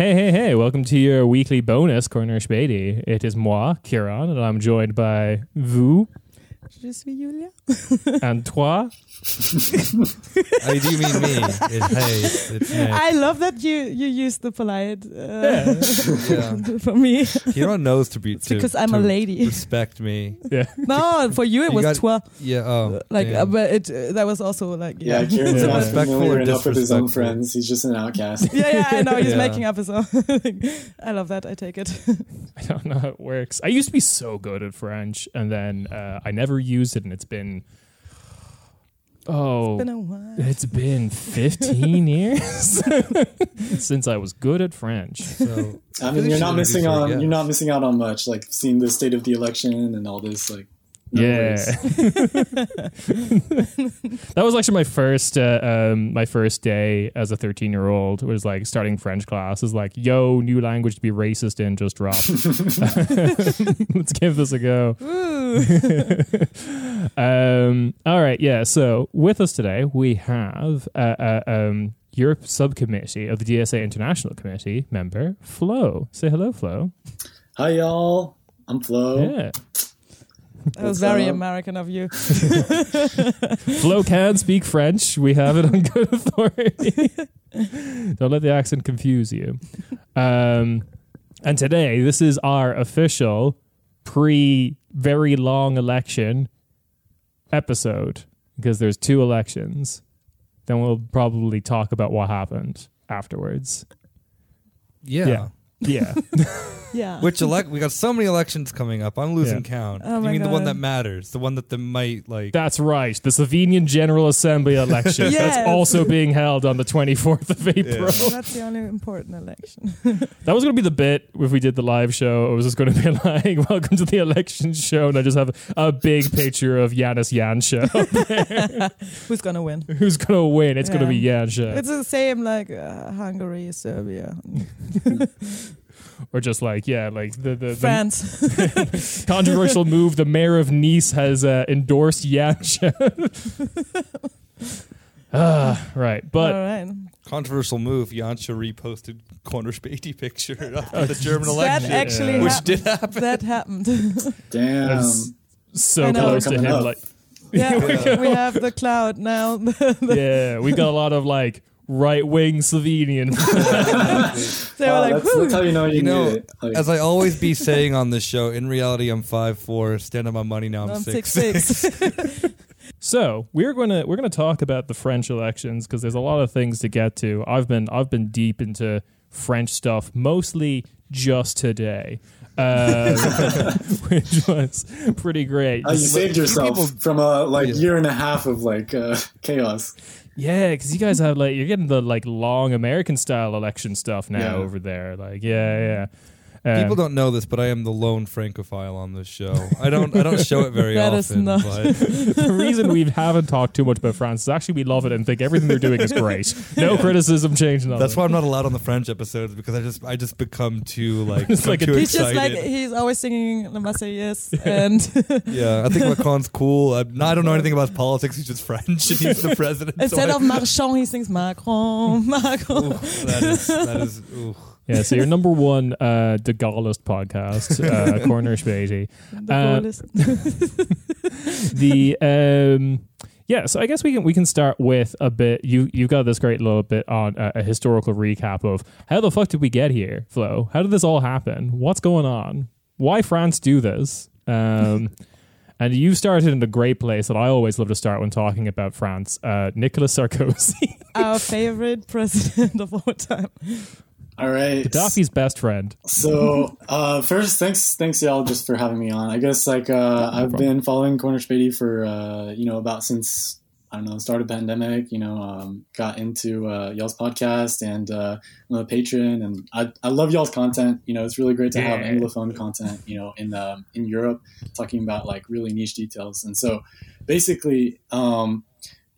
Hey, hey, hey, welcome to your weekly bonus, Corner Spady. It is moi, Kieran, and I'm joined by vous Je suis Julia. and toi. Oh, do you mean me? It, hey, it's, it's I love that you you use the polite uh, Yeah. for me Kieran knows to be to, because I'm a lady. Respect me. Yeah. No, for you it You was got- toi. Yeah. Oh, Like, uh, but it uh, that was also like Yeah, yeah, Kieran's Yeah. not Respectful familiar or enough with his own friends. He's just an outcast. yeah, yeah. I know he's Yeah. making up his own. I love that. I take it. I don't know how it works. I used to be so good at French, and then uh, I never used it, and it's been. Oh, Been a while. it's been 15 years since I was good at French. so I mean, you you're not missing on forget. you're not missing out on much. Like seeing the state of the election and all this. Like, no yeah. that was actually my first uh, um, my first day as a 13 year old was like starting french class is like yo new language to be racist in just dropped let's give this a go um, all right yeah so with us today we have uh, uh, um, Europe subcommittee of the DSA International Committee member Flo. Say hello, Flo. Hi y'all. I'm Flo. Yeah, That was very up? American of you. Flo can speak French. We have it on good authority. Don't let the accent confuse you. Um, and today, this is our official pre very long election episode because there's two elections. Then we'll probably talk about what happened afterwards. yeah. Yeah. Yeah. Yeah. Which elect? We got so many elections coming up. I'm losing Yeah. count. Oh you my mean the one God. that matters? The one that they might like? That's right. The Slovenian General Assembly election. Yes. That's also being held on the 24th of April. Yeah. That's the only important election. That was going to be the bit if we did the live show. It was just going to be like, "Welcome to the election show," and I just have a big picture of Janez Janša. Who's gonna win? Who's going to win? It's going to be Yeah. Yansha, It's the same like uh, Hungary, Serbia, or just like yeah, like the the, the France. controversial move. The mayor of Nice has uh, endorsed Janša. Ah, right, but All right. Controversial move. Janša reposted Corner Spady picture of the German That election, actually Yeah. which hap- did happen. that happened. Damn. That's- so close to him, up. like yeah, we have the cloud now. yeah, we got a lot of like right wing Slovenian. they were like, that's, that's how you know you, You know, need it. Like, As I always be saying on this show, in reality, I'm five four. Stand on my money now. I'm, I'm six six six. So we're gonna we're gonna talk about the French elections because there's a lot of things to get to. I've been I've been deep into French stuff mostly just today, uh, which was pretty great. how you saved yourself people- from a like Yeah. year and a half of like uh, chaos. Yeah, because you guys have like you're getting the like long American style election stuff now Yeah. over there. Like yeah, yeah. Uh, People don't know this, but I am the lone Francophile on this show. I don't. I don't show it very That is often. not- the reason we haven't talked too much about France is actually we love it and think everything they're doing is great. No criticism changing on that's why I'm not allowed on the French episodes because I just I just become too like, It's become like a- too he's just excited. like he's always singing the Marseillaise, and yeah, I think Macron's cool. I, I don't know anything about politics. He's just French and he's the president. so instead I- of Marchons, he sings Macron, Macron. Ooh, that is that is. Ooh. Yeah, so your number one uh, De Gaulleist podcast, uh, Corner. The Uh, the um yeah so i guess we can we can start with a bit you you've got this great little bit on uh, a historical recap of how the fuck did we get here flo? How did this all happen? What's going on? Why france do this? Um and you started in the great place that i always love to start when talking about france uh nicolas sarkozy. Our favorite president of all time. All right. gaddafi's best friend So uh, first, thanks, thanks y'all just for having me on. I guess like uh, I've been following Corner Spady for uh, you know about since I don't know the start of pandemic. You know, um, got into uh, y'all's podcast and uh, I'm a patron, and I, I love y'all's content. You know, it's really great to have anglophone content. You know, in um, in Europe, talking about like really niche details, and so basically. Um,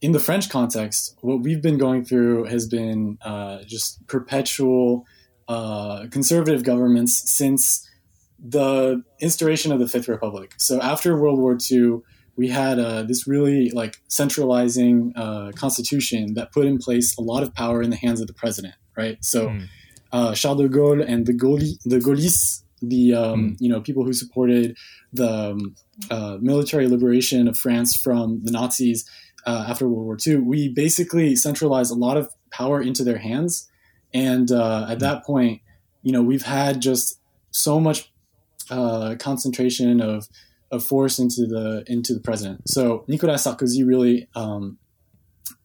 in the French context, what we've been going through has been uh, just perpetual uh, conservative governments since the instauration of the Fifth Republic. So after World War II, we had uh, this really like centralizing uh, constitution that put in place a lot of power in the hands of the president. Right. So Mm. uh, Charles de Gaulle and the Gaulli, the Gaullistes, the um, you know people who supported the um, uh, military liberation of France from the Nazis uh, after World War II. We basically centralized a lot of power into their hands, and uh, at that point, you know, we've had just so much uh, concentration of of force into the into the president. So Nicolas Sarkozy really, um,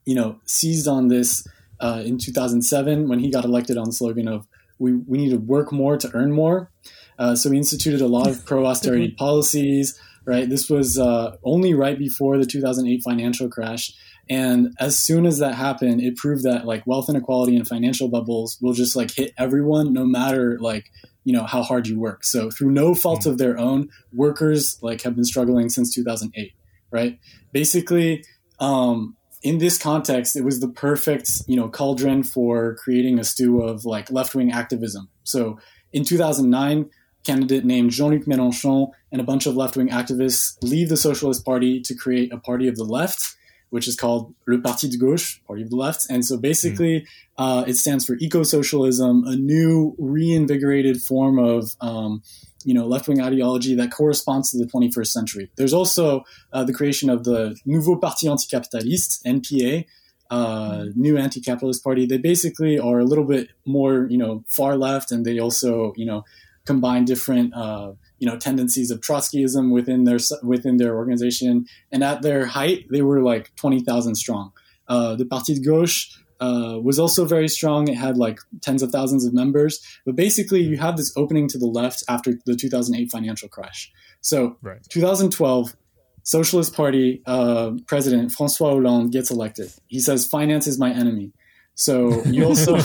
you know, seized on this uh, in 2007 when he got elected on the slogan of "We we need to work more to earn more." Uh, so he instituted a lot of pro austerity policies. Right, this was uh, only right before the 2008 financial crash. And as soon as that happened, it proved that like wealth inequality and financial bubbles will just like hit everyone, no matter like you know how hard you work. So through no fault of their own, workers like have been struggling since 2008. Right, basically. Um, in this context, it was the perfect, you know, cauldron for creating a stew of like left wing activism. So in 2009, candidate named Jean-Luc Mélenchon and a bunch of left-wing activists leave the Socialist Party to create a party of the left, which is called Le Parti de Gauche, Party of the Left. And so basically, uh, it stands for eco-socialism, a new reinvigorated form of, um, you know, left-wing ideology that corresponds to the 21st century. There's also uh, the creation of the Nouveau Parti Anticapitaliste, NPA, uh, new anti-capitalist party. They basically are a little bit more, you know, far left, and they also, you know, combine different uh, you know tendencies of Trotskyism within their within their organization. And at their height, they were like twenty thousand strong. Uh, the Parti de Gauche uh, was also very strong. It had like tens of thousands of members. But basically, you have this opening to the left after the 2008 financial crash. So, Right. 2012, Socialist Party uh, president Francois Hollande gets elected. He says, "Finance is my enemy." So you also,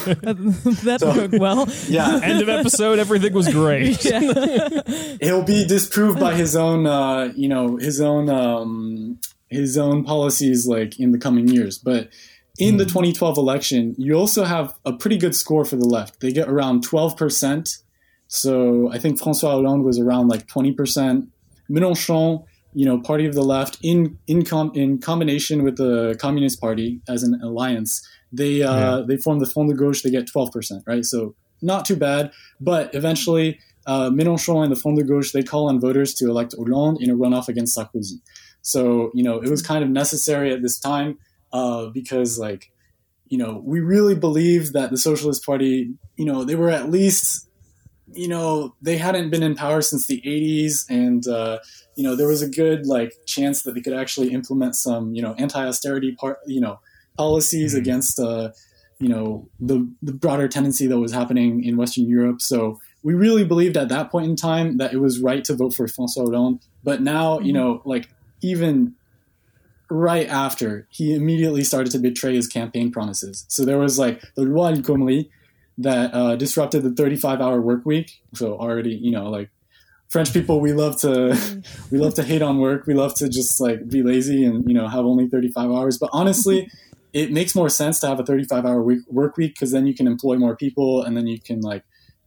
that So- worked well. yeah, End of episode. Everything was great. yeah. he'll be disproved by his own uh, you know his own um, his own policies like in the coming years but in the 2012 election you also have a pretty good score for the left they get around 12% so i think francois hollande was around like 20% mélenchon you know party of the left in in com- in combination with the communist party as an alliance they uh, Yeah. they form the front de gauche they get 12% right so not too bad but eventually uh, Mélenchon and the Front de Gauche, they call on voters to elect Hollande in a runoff against Sarkozy. So, you know, it was kind of necessary at this time uh, because, like, you know, we really believed that the Socialist Party, you know, they were at least, you know, they hadn't been in power since the 80s. And, uh, you know, there was a good, like, chance that they could actually implement some, you know, anti austerity, part, you know, policies against, uh, you know, the, the broader tendency that was happening in Western Europe. So, we really believed at that point in time that it was right to vote for François Hollande. But now, you know, like even right after, he immediately started to betray his campaign promises. So there was like the Loi El Khomri that uh, disrupted the 35 hour work week. So already, you know, like French people, we love to we love to hate on work. We love to just like be lazy and you know have only 35 hours. But honestly, it makes more sense to have a 35 hour week, work week because then you can employ more people and then you can like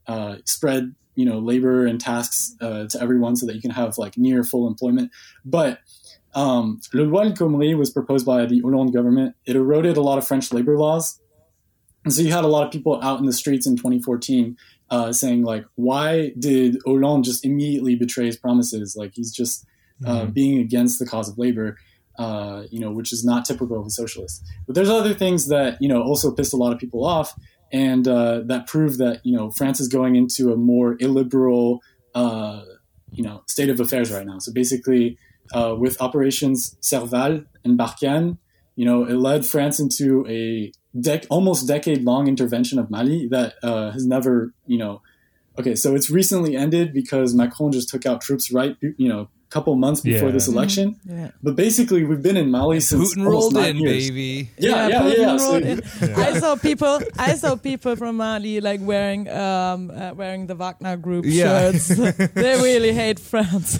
uh, spread you know labor and tasks uh, to everyone so that you can have like near full employment. But um, Le Loi El Khomri was proposed by the Hollande government. It eroded a lot of French labor laws, and so you had a lot of people out in the streets in 2014 uh, saying like, "Why did Hollande just immediately betray his promises? Like he's just uh, being against the cause of labor." Uh, you know, which is not typical of a socialist. But there's other things that you know also pissed a lot of people off and uh, that proved that you know France is going into a more illiberal uh, you know state of affairs right now. So basically, uh, with operations Serval and Barkhane, you know, it led France into a dec- almost decade long intervention of Mali that uh, has never you know. Okay, so it's recently ended because Macron just took out troops right you know couple months before Yeah. this election. Yeah. But basically, we've been in Mali since Putin almost rolled nine in, years. baby. Yeah, yeah, Putin yeah. So- wrote. I saw people. I saw people from Mali like wearing um uh, wearing the Wagner Group Yeah. shirts. they really hate France.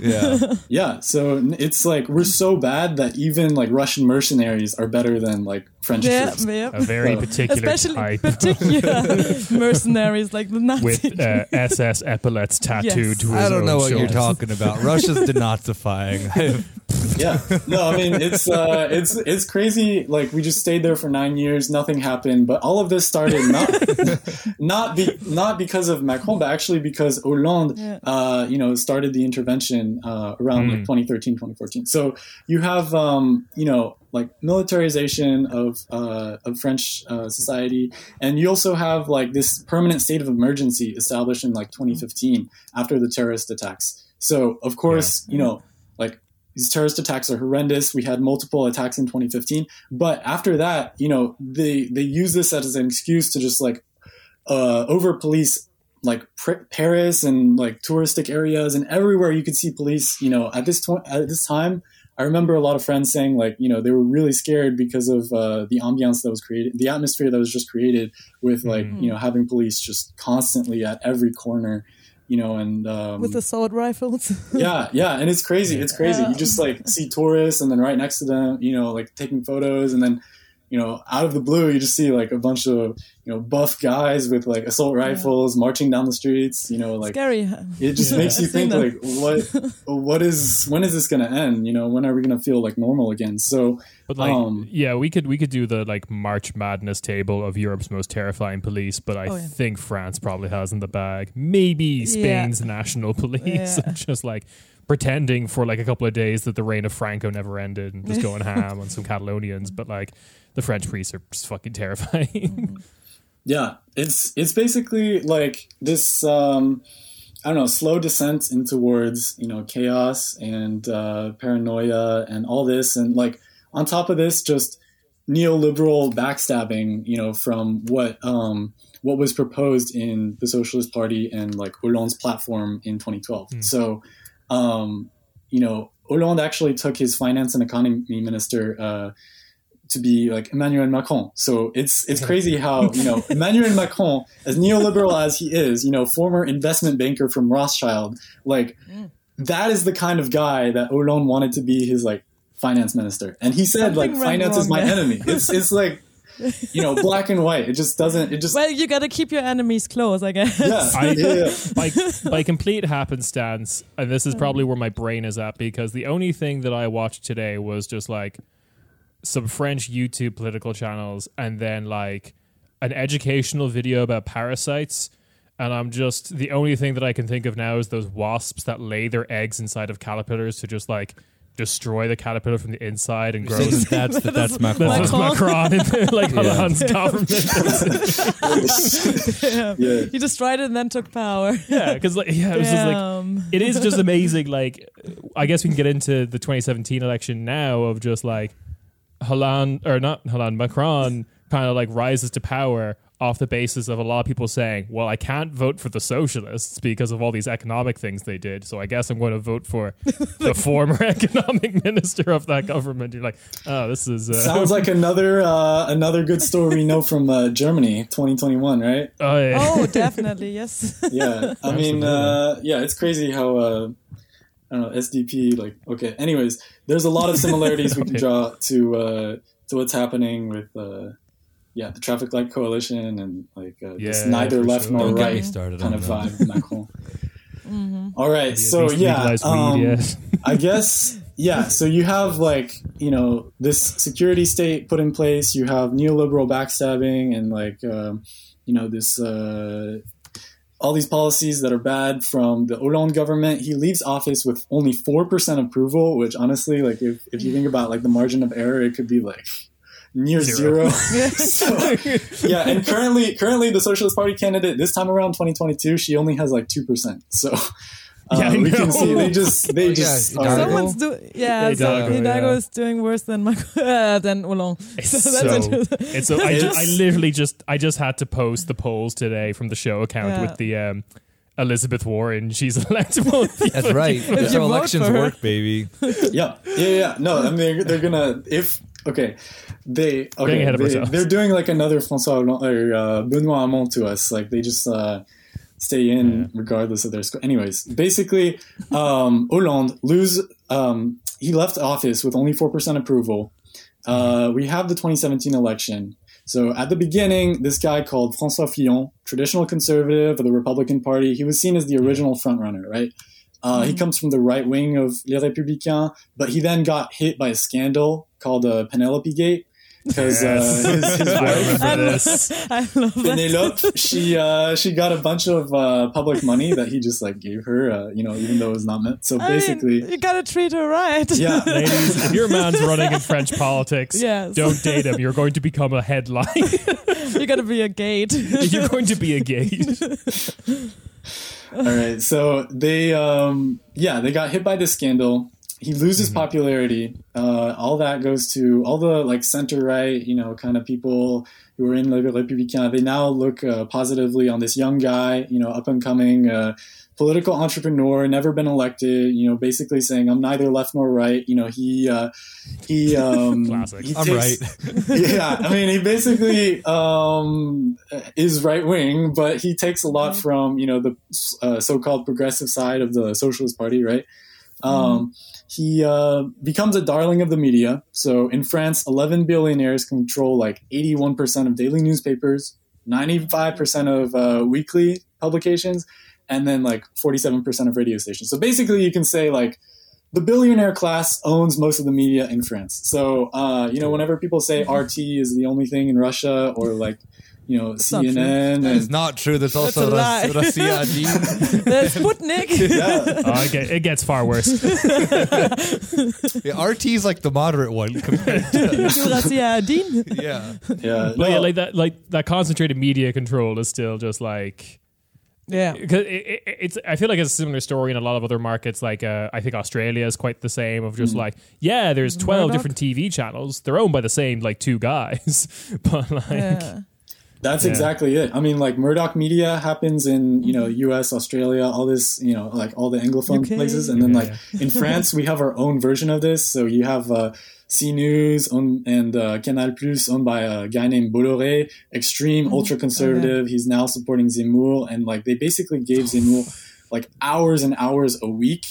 Yeah. Yeah, so it's like we're so bad that even like Russian mercenaries are better than like French yeah, troops. yeah. A very particular Especially type particular mercenaries like the Nazis. with uh, SS epaulets tattooed Yes. to his I don't know what you're talking about. Russia's denazifying. Yeah no i mean it's uh it's it's crazy like we just stayed there for nine years nothing happened but all of this started not not be not because of macron but actually because hollande Yeah. uh you know started the intervention uh around like Mm. 2013 2014 so you have um you know like militarization of uh of french uh, society and you also have like this permanent state of emergency established in like 2015 after the terrorist attacks so of course you know like these terrorist attacks are horrendous. We had multiple attacks in 2015, but after that, you know, they they use this as an excuse to just like uh, over police like Paris and like touristic areas and everywhere you could see police. You know, at this tw- at this time, I remember a lot of friends saying like, you know, they were really scared because of uh, the ambiance that was created, the atmosphere that was just created with like Mhm. you know having police just constantly at every corner. You know, and um, With assault rifles. yeah, yeah, and it's crazy. It's crazy. Yeah. You just like see tourists, and then right next to them, you know, like taking photos, and then you know, out of the blue, you just see like a bunch of you know buff guys with like assault rifles marching down the streets. You know, like Scary. it just Yeah. makes you I've think them. like what what is when is this going to end? You know, when are we going to feel like normal again? So But like, Um, yeah, we could we could do the like March Madness table of Europe's most terrifying police, but I Oh, yeah. think France probably has in the bag. Maybe Spain's national police, Yeah. just like pretending for like a couple of days that the reign of Franco never ended and just going ham on some Catalonians. But like, the French priests are just fucking terrifying. Yeah, it's it's basically like this. Um, I don't know, slow descent in towards you know chaos and uh, paranoia and all this, and like on top of this, just neoliberal backstabbing. You know, from what um, what was proposed in the Socialist Party and like Hollande's platform in 2012. Hmm. So, um, you know, Hollande actually took his finance and economy minister. Uh, to be like Emmanuel Macron. So it's it's crazy how you know Emmanuel Macron, as neoliberal as he is, you know, former investment banker from Rothschild, like Mm. that is the kind of guy that Hollande wanted to be his like finance minister, and he said Something like went finance is my there. enemy. It's it's like you know black and white. It just doesn't. It just well, you gotta keep your enemies close, I guess. yeah, I- yeah, yeah. by by complete happenstance, and this is probably where my brain is at because the only thing that I watched today was just like some French YouTube political channels and then like an educational video about parasites. And I'm just the only thing that I can think of now is those wasps that lay their eggs inside of caterpillars to just like destroy the caterpillar from the inside and grow. So them. that's that's, that's Macron. That's what Macron and like Yeah. Hollande's government. yeah. Yeah. He destroyed it and then took power. yeah, because like yeah, it was just like it is just amazing. Like, I guess we can get into the 2017 election now of just like Hollande or not Hollande Macron kind of like rises to power off the basis of a lot of people saying, "Well, I can't vote for the socialists because of all these economic things they did, so I guess I'm going to vote for the former economic minister of that government." You're like, "Oh, this is uh, Sounds like another uh, another good story we know from uh, Germany, 2021, right? oh, yeah. Oh, definitely, yes. yeah i mean uh, yeah it's crazy how uh, i don't know sdp like okay anyways there's a lot of similarities we can draw to uh, to what's happening with uh, yeah the traffic light coalition and like uh, this neither left sure. nor Don't get me right started kind on of that. vibe macron Mm-hmm. all right so yeah um, weed, yeah. I guess yeah. So you have like you know this security state put in place. You have neoliberal backstabbing and like um, you know this uh, all these policies that are bad from the Hollande government. He leaves office with only four percent approval, which honestly, like if if you think about like the margin of error, it could be like near Zero. zero. So, yeah, and currently, currently the Socialist Party candidate this time around 2022, she only has like two percent. So. Uh, Yeah, I we can see they just they Oh, yeah, just Hidalgo. Someone's do yeah. Hidalgo, so Hidalgo yeah. is doing worse than Mac- uh, than Hollande. It's So so, it's so I, ju- I literally just I just had to post the polls today from the show account Yeah. with the um, Elizabeth Warren. She's electable. That's right. That's you how vote elections for work, baby. yeah, yeah, yeah. No, I mean they're, they're gonna if okay, they okay ahead of they, they're doing like another François Hollande, or uh, Benoit Hamon to us. Like they just uh, stay in regardless of their score. Anyways, basically, um, Hollande lose. Um, he left office with only four percent approval. Uh, we have the 2017 election. So at the beginning, this guy called François Fillon, traditional conservative of the Republican Party, he was seen as the original frontrunner, right? Uh, He comes from the right wing of Les Républicains, but he then got hit by a scandal called uh, Penelope Gate because Yes. uh, his, his I wife remember I this. love, I love that. Penelope, she uh, she got a bunch of uh, public money that he just like gave her, uh, you know, even though it was not meant. So I mean, basically, you gotta treat her right. yeah, Ladies, if your man's running in French politics, Yes. don't date him. You're going to become a headline. You're gonna be a gate. You're going to be a gate. All right. So they, um, yeah, they got hit by this scandal. He loses popularity. Uh, all that goes to all the like center right, you know, kind of people who are in Le Républicain. They now look uh, positively on this young guy, you know, up and coming uh, political entrepreneur, never been elected. You know, basically saying I'm neither left nor right. You know, he uh, he um, Classic. he I'm right. yeah, I mean, he basically um, is right wing, but he takes a lot from you know the uh, so-called progressive side of the Socialist Party, right? Um, he uh, becomes a darling of the media. So in France, 11 billionaires control like 81% of daily newspapers, 95% of uh, weekly publications, and then like 47% of radio stations. So basically, you can say like the billionaire class owns most of the media in France. So, uh, you know, whenever people say RT is the only thing in Russia or like, you know, not CNN It's not true. There's That's also a lie. Ras- Russia Adin. There's Sputnik. yeah, Oh, it, get, it gets far worse. Yeah, RT is like the moderate one compared to Jurassic Dean. yeah. yeah, But yeah, like that, like that concentrated media control is still just like Yeah. because it, it, it's. I feel like it's a similar story in a lot of other markets. Like uh, I think Australia is quite the same. Of just like yeah, there's twelve Murdoch. different TV channels. They're owned by the same like two guys, but like Yeah. That's Yeah. exactly it. I mean, like Murdoch Media happens in you know U.S., Australia, all this you know like all the anglophone UK. places, and then Yeah, like in France we have our own version of this. So you have uh, C News owned, and uh, Canal Plus owned by a guy named Bolloré, extreme ultra conservative. He's now supporting Zemmour, and like they basically gave Zemmour like hours and hours a week.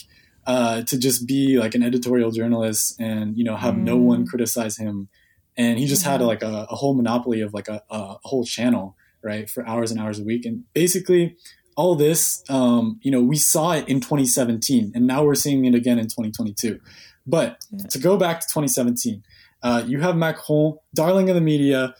Uh, to just be like an editorial journalist and you know have no one criticize him and he just had like a, a whole monopoly of like a, a whole channel right for hours and hours a week. And basically all this um, you know we saw it in 2017 and now we're seeing it again in 2022 but to go back to 2017 uh, you have macron darling of the media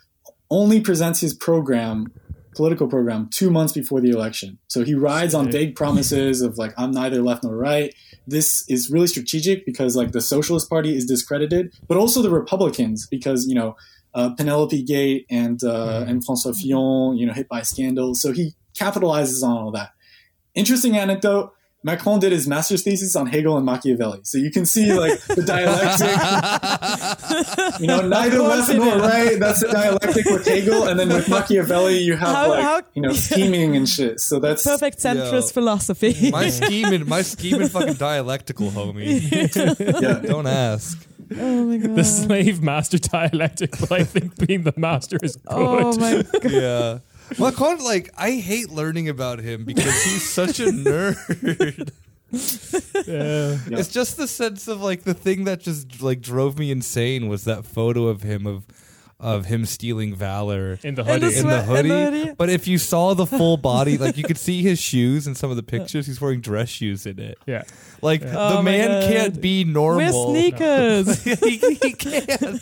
only presents his program political program two months before the election. So he rides on vague promises of like i'm neither left nor right this is really strategic because like the socialist party is discredited but also the republicans because you know uh, penelope gate and uh, and francois fillon you know hit by scandals. So he capitalizes on all that. Interesting anecdote macron did his master's thesis on hegel and machiavelli so you can see like the dialectic you know neither Of left nor right that's the dialectic with hegel and then with machiavelli you have How- like how- you know scheming and shit so that's Perfect centrist Yo. philosophy. My scheming, my scheming, fucking dialectical, homie. yeah Don't ask. oh my god. the slave master dialectic. But I think being the master is oh good. oh my god. Yeah. Macron, like, I hate learning about him because he's such a nerd. Yeah. Yeah. It's just the sense of like the thing that just like drove me insane was that photo of him of of him stealing valor In the hoodie. in the sweat- and the hoodie. hoodie. But if you saw the full body, like you could see his shoes in some of the pictures. He's wearing dress shoes in it. yeah. Like Oh the my man can't be normal. Wear sneakers. he, he can't.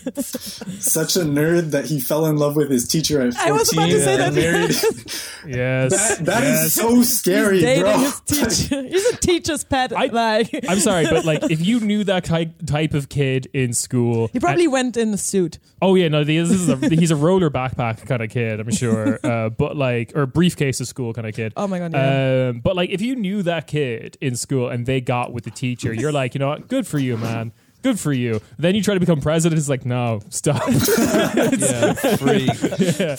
such a nerd that he fell in love with his teacher at 14 I was about to say and that. married. Yes. that that is yes. so scary, Dating bro. his teacher. He's a teacher's pet. I- like I'm sorry, but like if you knew that type type of kid in school, he probably went in a suit. Oh yeah, no, this is a, he's a roller backpack kind of kid, I'm sure. Uh, but like, or briefcase of school kind of kid. Oh my God, yeah. Um, but like, if you knew that kid in school and they got with the teacher, you're like, you know what, good for you, man. Good for you. Then you try to become president. It's like, no, stop. Yeah, freak. yeah.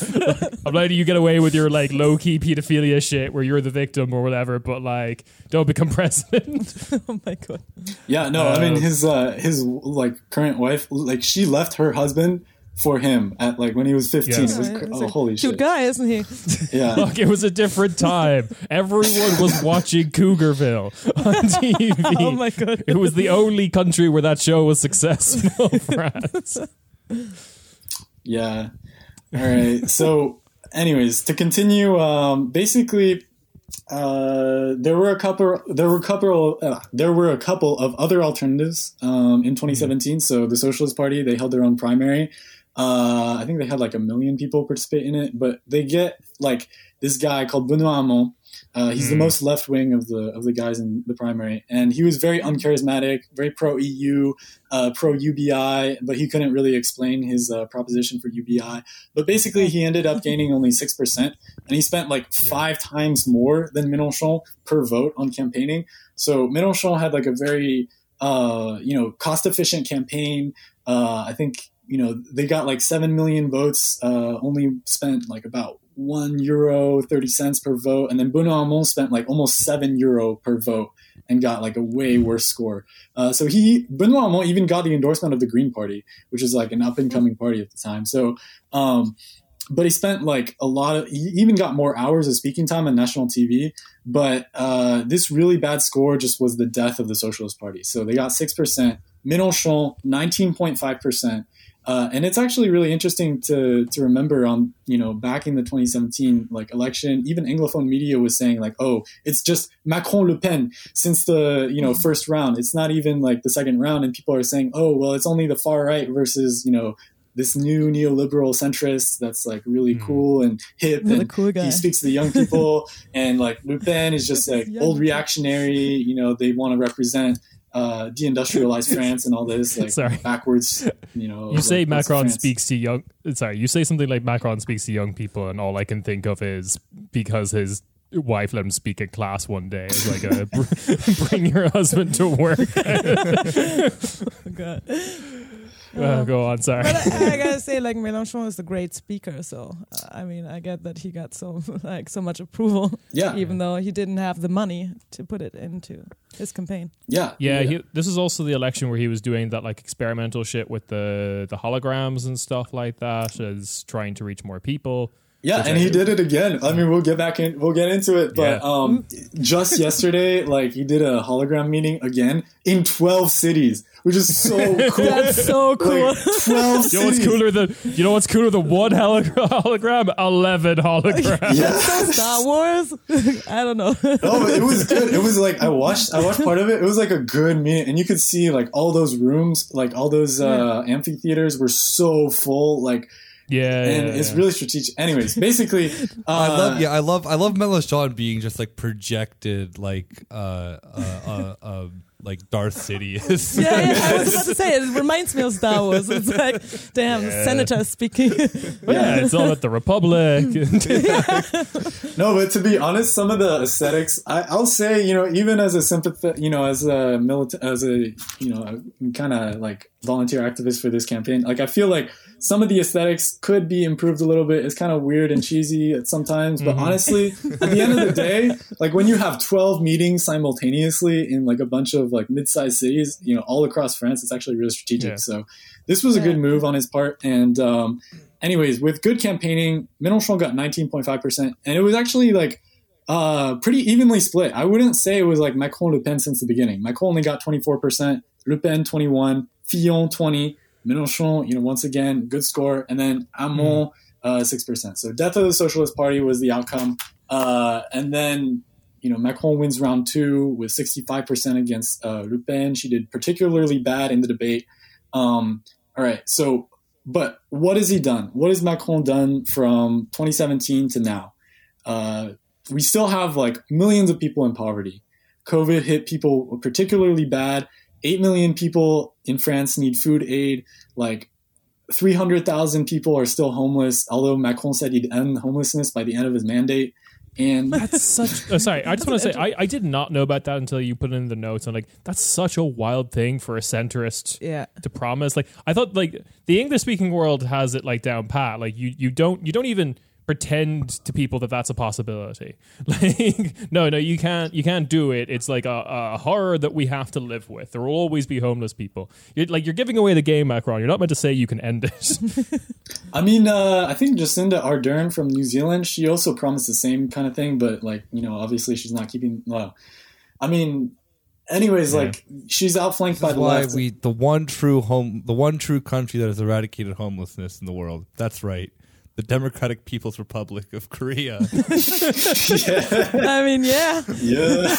I'm letting you get away with your like low key pedophilia shit where you're the victim or whatever. But like, don't become president. Oh my god. Yeah, no, I mean Um, his uh his like current wife, like she left her husband for him at like when he was 15. Yes. It was, Yeah, cr- he's oh, a holy Cute shit. guy, isn't he? Yeah. Look, it was a different time. Everyone was watching Cougarville on TV. Oh my god. It was the only country where that show was successful, France. Yeah. All right. So, anyways, to continue, um, basically, uh, there were a couple. There were a couple. Uh, there were a couple of other alternatives um, in 2017. So the Socialist Party they held their own primary. Uh, I think they had like a million people participate in it, but they get like this guy called Benoit Hamon. Uh, he's the most left wing of the of the guys in the primary, and he was very uncharismatic, very pro EU, uh, pro UBI, but he couldn't really explain his uh, proposition for UBI. But basically, he ended up gaining only six percent, and he spent like five times more than Mélenchon per vote on campaigning. So Mélenchon had like a very uh, you know cost efficient campaign. Uh, I think you know they got like seven million votes, uh, only spent like about one euro thirty cents per vote, and then Benoit Hamon spent like almost seven euro per vote and got like a way worse score. Uh, so he Benoit Hamon even got the endorsement of the Green Party, which is like an up and coming party at the time. So. Um, but he spent like a lot of he even got more hours of speaking time on national tv but uh, this really bad score just was the death of the socialist party so they got 6% mélenchon 19.5% uh, and it's actually really interesting to to remember on you know back in the 2017 like election even anglophone media was saying like oh it's just macron le pen since the you know first round. It's not even like the second round and people are saying oh well it's only the far right versus you know this new neoliberal centrist that's like really cool and hip Really and cool guy. he speaks to the young people. And like Le Pen is just like old reactionary you know they want to represent uh, deindustrialized France and all this like Sorry. backwards you know You say like, Macron speaks to young. Sorry, you say something like Macron speaks to young people, and all I can think of is because his wife let him speak in class one day. It's like a br- bring your husband to work. God. Uh, go on, sorry. But I, I gotta say, like Mélenchon is a great speaker, so uh, I mean, I get that he got so like so much approval, yeah even though he didn't have the money to put it into his campaign. yeah Yeah, He, this is also the election where he was doing that like experimental shit with the the holograms and stuff like that, as trying to reach more people. Yeah, and he did it again. I mean, we'll get back in. We'll get into it. But Yeah. um, just yesterday, like he did a hologram meeting again in twelve cities, which is so cool. That's so cool. Like, twelve You know what's cooler than you know what's cooler than one hologram? hologram? Eleven holograms. Yeah. Star Wars. I don't know. No, but it was good. It was like I watched. I watched part of it. It was like a good meeting, and you could see like all those rooms, like all those uh, amphitheaters were so full. Like, Yeah, and yeah, it's yeah. really strategic. Anyways, basically, uh, I love yeah, I love I love Mélenchon being just like projected like uh uh uh, uh like Darth Sidious. Yeah, yeah, I was about to say it reminds me of Star Wars. It's like, damn, Yeah. senator speaking. But yeah, it's all about the Republic. No, but to be honest, some of the aesthetics, I, I'll say, you know, even as a sympath, you know, as a milita- as a, you know, kind of like volunteer activist for this campaign, like I feel like some of the aesthetics could be improved a little bit. It's kind of weird and cheesy at sometimes, but honestly, at the end of the day, like when you have 12 meetings simultaneously in like a bunch of like mid-sized cities, you know, all across France, it's actually really strategic. Yeah. So this was a good move on his part. And, um, anyways, with good campaigning, Mélenchon got 19.5%. And it was actually like uh, pretty evenly split. I wouldn't say it was like Macron Le Pen since the beginning. Macron only got 24%, Le Pen 21, Fillon 20, Mélenchon, you know, once again, good score. And then Hamon, uh, 6%. So death of the Socialist Party was the outcome. Uh, and then, you know, Macron wins round two with 65% against uh, Le Pen. She did particularly bad in the debate. Um, all right. So, but what has he done? What has Macron done from 2017 to now? Uh, we still have like millions of people in poverty. COVID hit people particularly bad. 8 million people in France need food aid. Like 300,000 people are still homeless, although Macron said he'd end homelessness by the end of his mandate. And That's such. Oh, sorry, I just want to say I, I did not know about that until you put it in the notes. I'm like, that's such a wild thing for a centrist yeah. to promise. Like, I thought like the English speaking world has it like down pat. Like you you don't you don't even pretend to people that that's a possibility. Like, no, no, you can't you can't do it. It's like a, a horror that we have to live with. There will always be homeless people. You're like you're giving away the game, Macron. You're not meant to say you can end it. I mean, uh, I think Jacinda Ardern from New Zealand, she also promised the same kind of thing, but like, you know, obviously she's not keeping. Well, I mean, anyways, like she's outflanked by the why left. we the one true home the one true country that has eradicated homelessness in the world. That's right. The Democratic People's Republic of Korea. I mean, yeah. Yeah.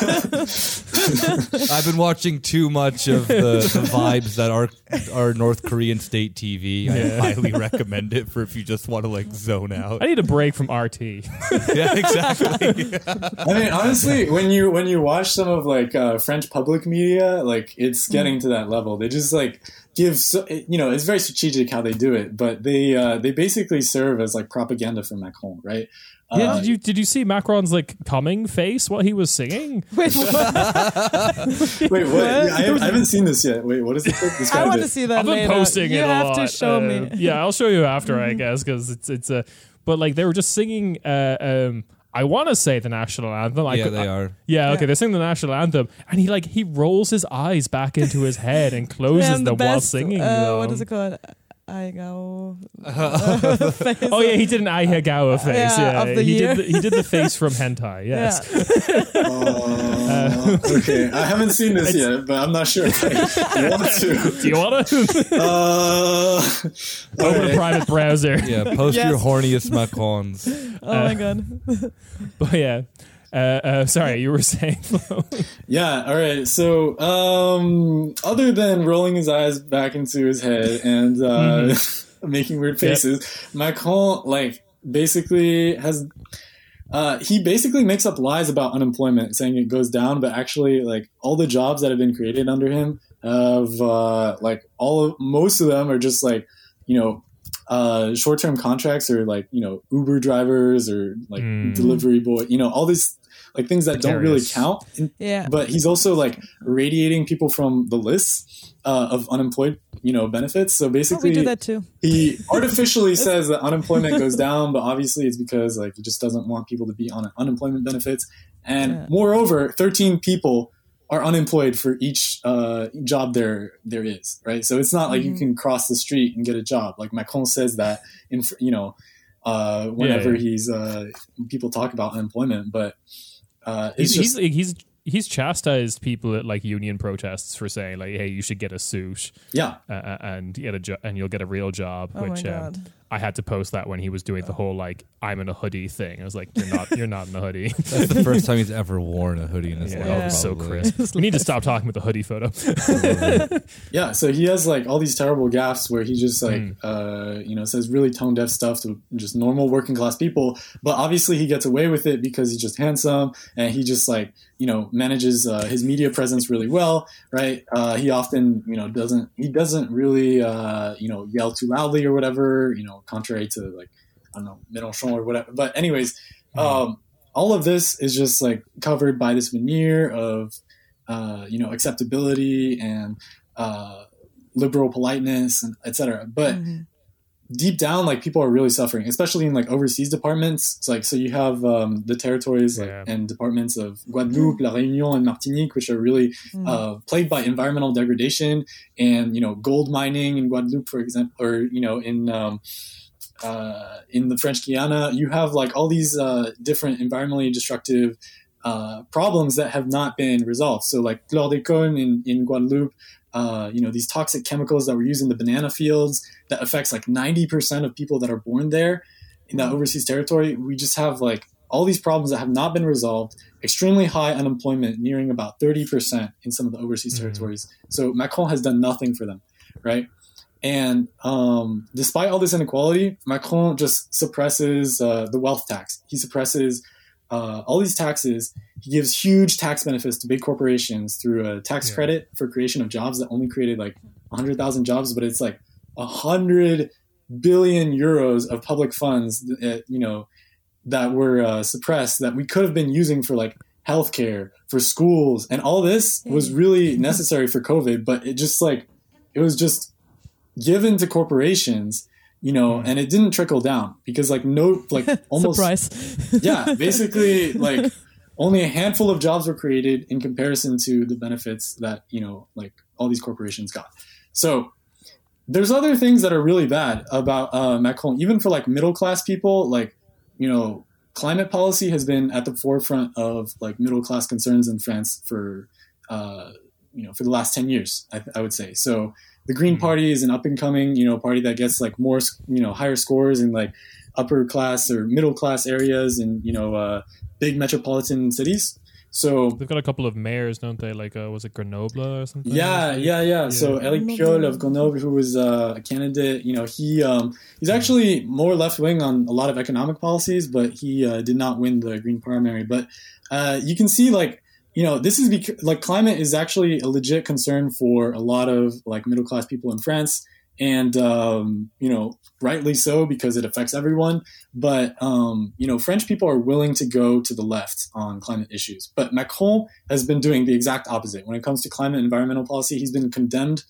I've been watching too much of the, the vibes that are are North Korean state TV. I highly recommend it for if you just want to like zone out. I need a break from RT. yeah, exactly. I mean, honestly, when you when you watch some of like uh, French public media, like it's getting to that level. They just like give, you know, it's very strategic how they do it, but they uh, they basically serve as like propaganda for Macron, right? Yeah, Uh, did you did you see Macron's like coming face while he was singing? Wait, what? Wait, what? I, have, I haven't seen this yet. Wait, what is it? Describe I want to see that I've been later. posting you it a have to show Uh, me. Yeah, I'll show you after, I guess, because it's it's a. but like they were just singing. Uh, um, I want to say the national anthem. I yeah, could- they are. Yeah, okay, Yeah. they sing the national anthem, and he like he rolls his eyes back into his head and closes and them the while singing. uh, what them. is it called? I go. Oh yeah, he did an ahegao face. Yeah, Yeah, of the he year. did. The, he did the face from hentai. Yes. Yeah. Uh, okay, I haven't seen this yet, but I'm not sure if I want to. Do you want to Uh, open a private browser? Yeah, post Yes. your horniest Macrons. Oh my god. But yeah. Uh, uh, sorry, you were saying. Yeah, all right. So, um, other than rolling his eyes back into his head and uh, making weird faces, Macron, like, basically has. Uh, he basically makes up lies about unemployment, saying it goes down, but actually, like, all the jobs that have been created under him have, uh, like, all of, most of them are just like, you know, uh, short-term contracts or like, you know, Uber drivers or like Mm. delivery boy, you know, all these like things that don't really count in, Yeah. but he's also like radiating people from the lists uh, of unemployed, you know, benefits. So Oh, we basically, do that too. he artificially says that unemployment goes down, but obviously it's because like he just doesn't want people to be on unemployment benefits. And Yeah. moreover, 13 people are unemployed for each uh, job there there is, right? So it's not like you Mhm. can cross the street and get a job. Like Macron says that in fr- you know uh, whenever yeah. he's uh, people talk about unemployment, but uh, he's, just he's he's he's chastised people at like union protests for saying like, "Hey, you should get a suit yeah. uh, uh, and get a jo- and you'll get a real job." Oh my which um, god. I had to post that when he was doing the whole like "I'm in a hoodie" thing. I was like, "You're not, you're not in a hoodie." That's the first time he's ever worn a hoodie in his yeah, life. Yeah. so crisp. We need to stop talking about the hoodie photo. Yeah, so he has like all these terrible gaffes where he just like Mm. uh, you know says really tone deaf stuff to just normal working class people, but obviously he gets away with it because he's just handsome and he just like you know manages uh, his media presence really well, right? Uh, he often you know doesn't he doesn't really uh, you know yell too loudly or whatever, you know, contrary to like I don't know Mélenchon or whatever. But anyways, um, all of this is just like covered by this veneer of uh, you know acceptability and uh, liberal politeness and etc. But Mhm. Deep down, like people are really suffering, especially in like overseas departments. It's like so you have um, the territories like, Yeah. and departments of Guadeloupe, La Réunion, and Martinique, which are really Mm. uh, plagued by environmental degradation and you know gold mining in Guadeloupe, for example, or you know in um, uh, in the French Guiana, you have like all these uh, different environmentally destructive uh, problems that have not been resolved. So like chlordécone in, in Guadeloupe, uh, you know these toxic chemicals that were used in the banana fields that affects like 90% of people that are born there in that overseas territory. We just have like all these problems that have not been resolved, extremely high unemployment, nearing about 30% in some of the overseas Mhm. territories. So Macron has done nothing for them, right? And um, despite all this inequality, Macron just suppresses uh, the wealth tax. He suppresses uh, all these taxes. He gives huge tax benefits to big corporations through a tax Yeah. credit for creation of jobs that only created like 100,000 jobs, but it's like 100 billion euros of public funds, that, you know, that were uh, suppressed that we could have been using for like healthcare, for schools, and all this was really necessary for COVID, but it just like it was just given to corporations, you know, Hmm. and it didn't trickle down because like no like almost Surprise. yeah, basically like only a handful of jobs were created in comparison to the benefits that, you know, like all these corporations got. So there's other things that are really bad about uh, Macron, even for like middle class people, like, you know, climate policy has been at the forefront of like middle class concerns in France for, uh, you know, for the last 10 years, I, I would say. So the Green Mhm. Party is an up and coming, you know, party that gets like more, you know, higher scores in like upper class or middle class areas and you know uh, big metropolitan cities. So They've got a couple of mayors, don't they? Like, uh, was it Grenoble or something? yeah, yeah, yeah. So Eric Piolle of Grenoble, who was uh, a candidate, you know, he um, he's actually more left wing on a lot of economic policies, but he uh, did not win the Green primary. But uh, you can see, like, you know, this is because like climate is actually a legit concern for a lot of like middle class people in France, and um, you know, rightly so because it affects everyone. But um, you know, French people are willing to go to the left on climate issues. But Macron has been doing the exact opposite when it comes to climate and environmental policy. He's been condemned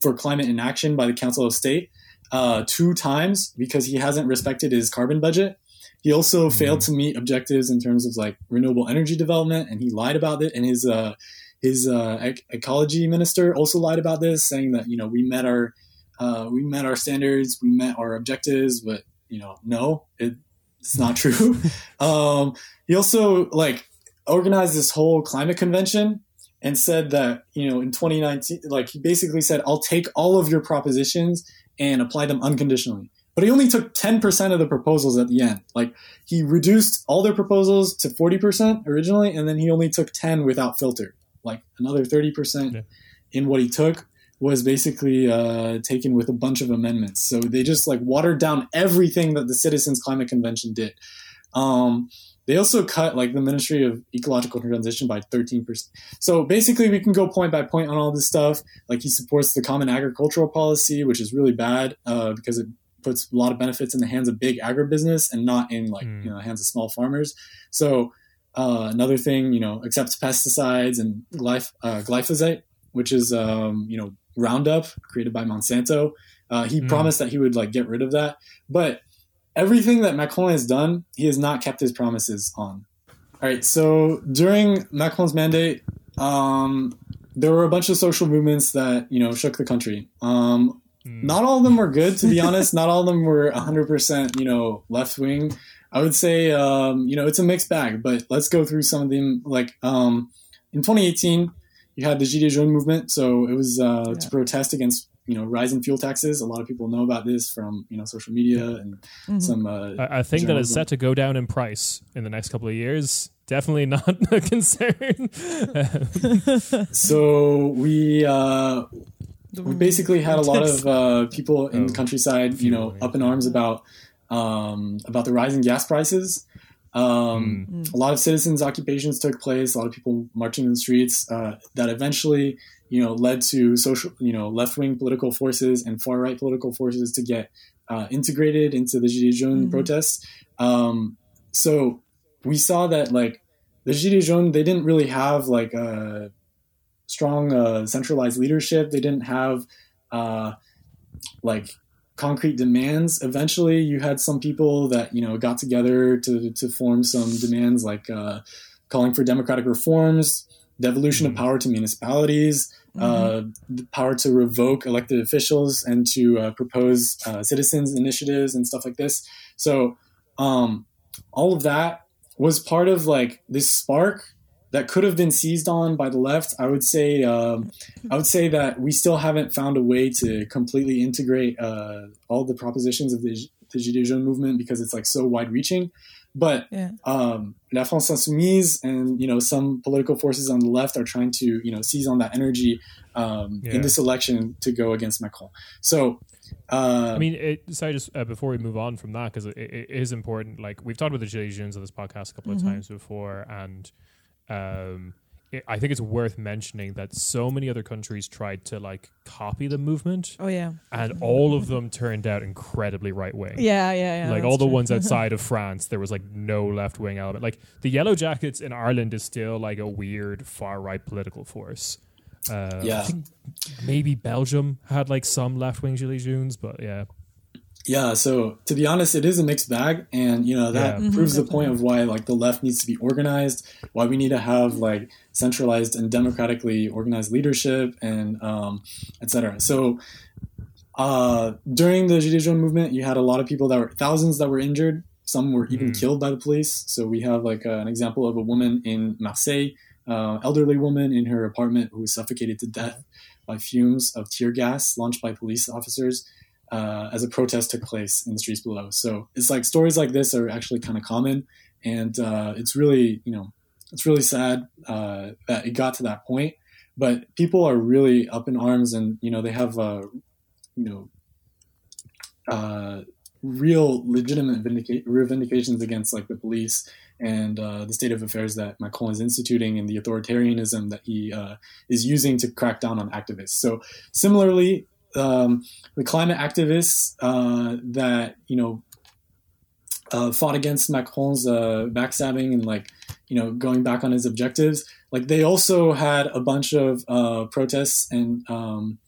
for climate inaction by the Council of State uh, two times because he hasn't respected his carbon budget. He also failed to meet objectives in terms of like renewable energy development, and he lied about it. And his uh, his uh, ec- ecology minister also lied about this, saying that you know we met our uh, we met our standards, we met our objectives, but you know no, it, it's not true. um, he also like organized this whole climate convention and said that you know in 2019 like he basically said i'll take all of your propositions and apply them unconditionally but he only took 10% of the proposals at the end like he reduced all their proposals to 40% originally and then he only took 10 without filter like another 30% Yeah. in what he took was basically uh, taken with a bunch of amendments so they just like watered down everything that the citizens climate convention did um, they also cut like the Ministry of Ecological Transition by 13%. So basically, we can go point by point on all this stuff. Like he supports the Common Agricultural Policy, which is really bad uh, because it puts a lot of benefits in the hands of big agribusiness and not in like Mm. you know the hands of small farmers. So uh, another thing, you know, accepts pesticides and glyph- uh, glyphosate, which is um, you know Roundup created by Monsanto. Uh, he Mm. promised that he would like get rid of that, but everything that Macron has done, he has not kept his promises on. All right, so during Macron's mandate, um, there were a bunch of social movements that you know shook the country. Um. Not all of them were good, to be honest. Not all of them were 100%, you know, left wing. I would say, um, you know, it's a mixed bag. But let's go through some of them. Like um, in 2018, you had the Gilets Jaunes movement, so it was uh, Yeah. to protest against you know rising fuel taxes. A lot of people know about this from you know social media and Mhm. some. Uh, I, I think that it's set to go down in price in the next couple of years. Definitely not a concern. so we uh, The we basically had a lot of uh, people in Oh, the countryside, you know, up in arms about um, about the rising gas prices. Um, Mm. A lot of citizens' occupations took place. A lot of people marching in the streets. Uh, that eventually, you know, led to social, you know, left wing political forces and far right political forces to get uh, integrated into the Gilets Jaunes Mhm. protests. Um, so we saw that like the Gilets Jaunes, they didn't really have like a strong uh, centralized leadership. They didn't have uh, like concrete demands. Eventually, you had some people that you know got together to to form some demands like uh, calling for democratic reforms, devolution of Mhm. power to municipalities, uh, the power to revoke elected officials, and to uh, propose uh, citizens initiatives and stuff like this. So um, all of that was part of like this spark that could have been seized on by the left. I would say um, I would say that we still haven't found a way to completely integrate uh, all the propositions of the, the Gilets Jaunes movement because it's like so wide reaching. But Yeah. um, La France Insoumise and you know some political forces on the left are trying to you know seize on that energy um, Yeah. in this election to go against Macron. So. Uh, I mean, it, sorry, just uh, before we move on from that, because it, it is important. Like we've talked about the Gilets Jaunes on this podcast a couple Mhm. of times before, and um, it, I think it's worth mentioning that so many other countries tried to like copy the movement, Oh yeah. and all of them turned out incredibly right wing. Yeah, yeah, yeah. like all the true. ones outside of France, there was like no left wing element. Like the Yellow Jackets in Ireland is still like a weird far right political force. Uh, I Yeah. think maybe Belgium had like some left wing Gilets Jaunes, but yeah, Yeah, so to be honest, it is a mixed bag, and you know that Yeah. Proves the point of why like the left needs to be organized, why we need to have like centralized and democratically organized leadership, and um, etc. So uh, during the Gilets Jaunes movement, you had a lot of people that were thousands that were injured. Some were even Mhm. killed by the police. So we have like uh, an example of a woman in Marseille, uh, elderly woman in her apartment who was suffocated to death by fumes of tear gas launched by police officers. Uh, as a protest took place in the streets below. So it's like stories like this are actually kind of common, and uh, it's really you know it's really sad uh, that it got to that point. But people are really up in arms, and you know they have uh, you know uh, real legitimate vindica- vindications against like the police and uh, the state of affairs that Macron is instituting and the authoritarianism that he uh, is using to crack down on activists. So similarly, um, the climate activists uh, that you know uh, fought against Macron's uh, backstabbing and like you know going back on his objectives, like they also had a bunch of uh, protests and um,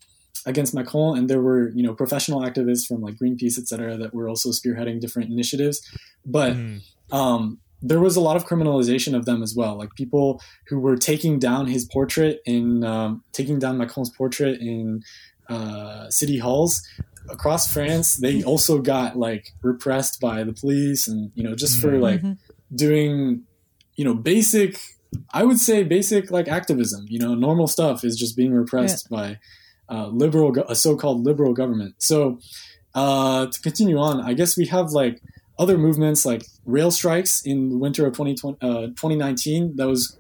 against Macron, and there were you know professional activists from like Greenpeace, et cetera, that were also spearheading different initiatives. But mm. um, there was a lot of criminalization of them as well, like people who were taking down his portrait in um, taking down Macron's portrait in uh, city halls across France. They also got like repressed by the police, and you know just for mm-hmm. like mm-hmm. doing you know basic. I would say basic like activism, you know, normal stuff is just being repressed yeah. by uh, liberal, a so-called liberal government. So uh, to continue on, I guess we have like other movements like rail strikes in the winter of 2020, uh, 2019. That was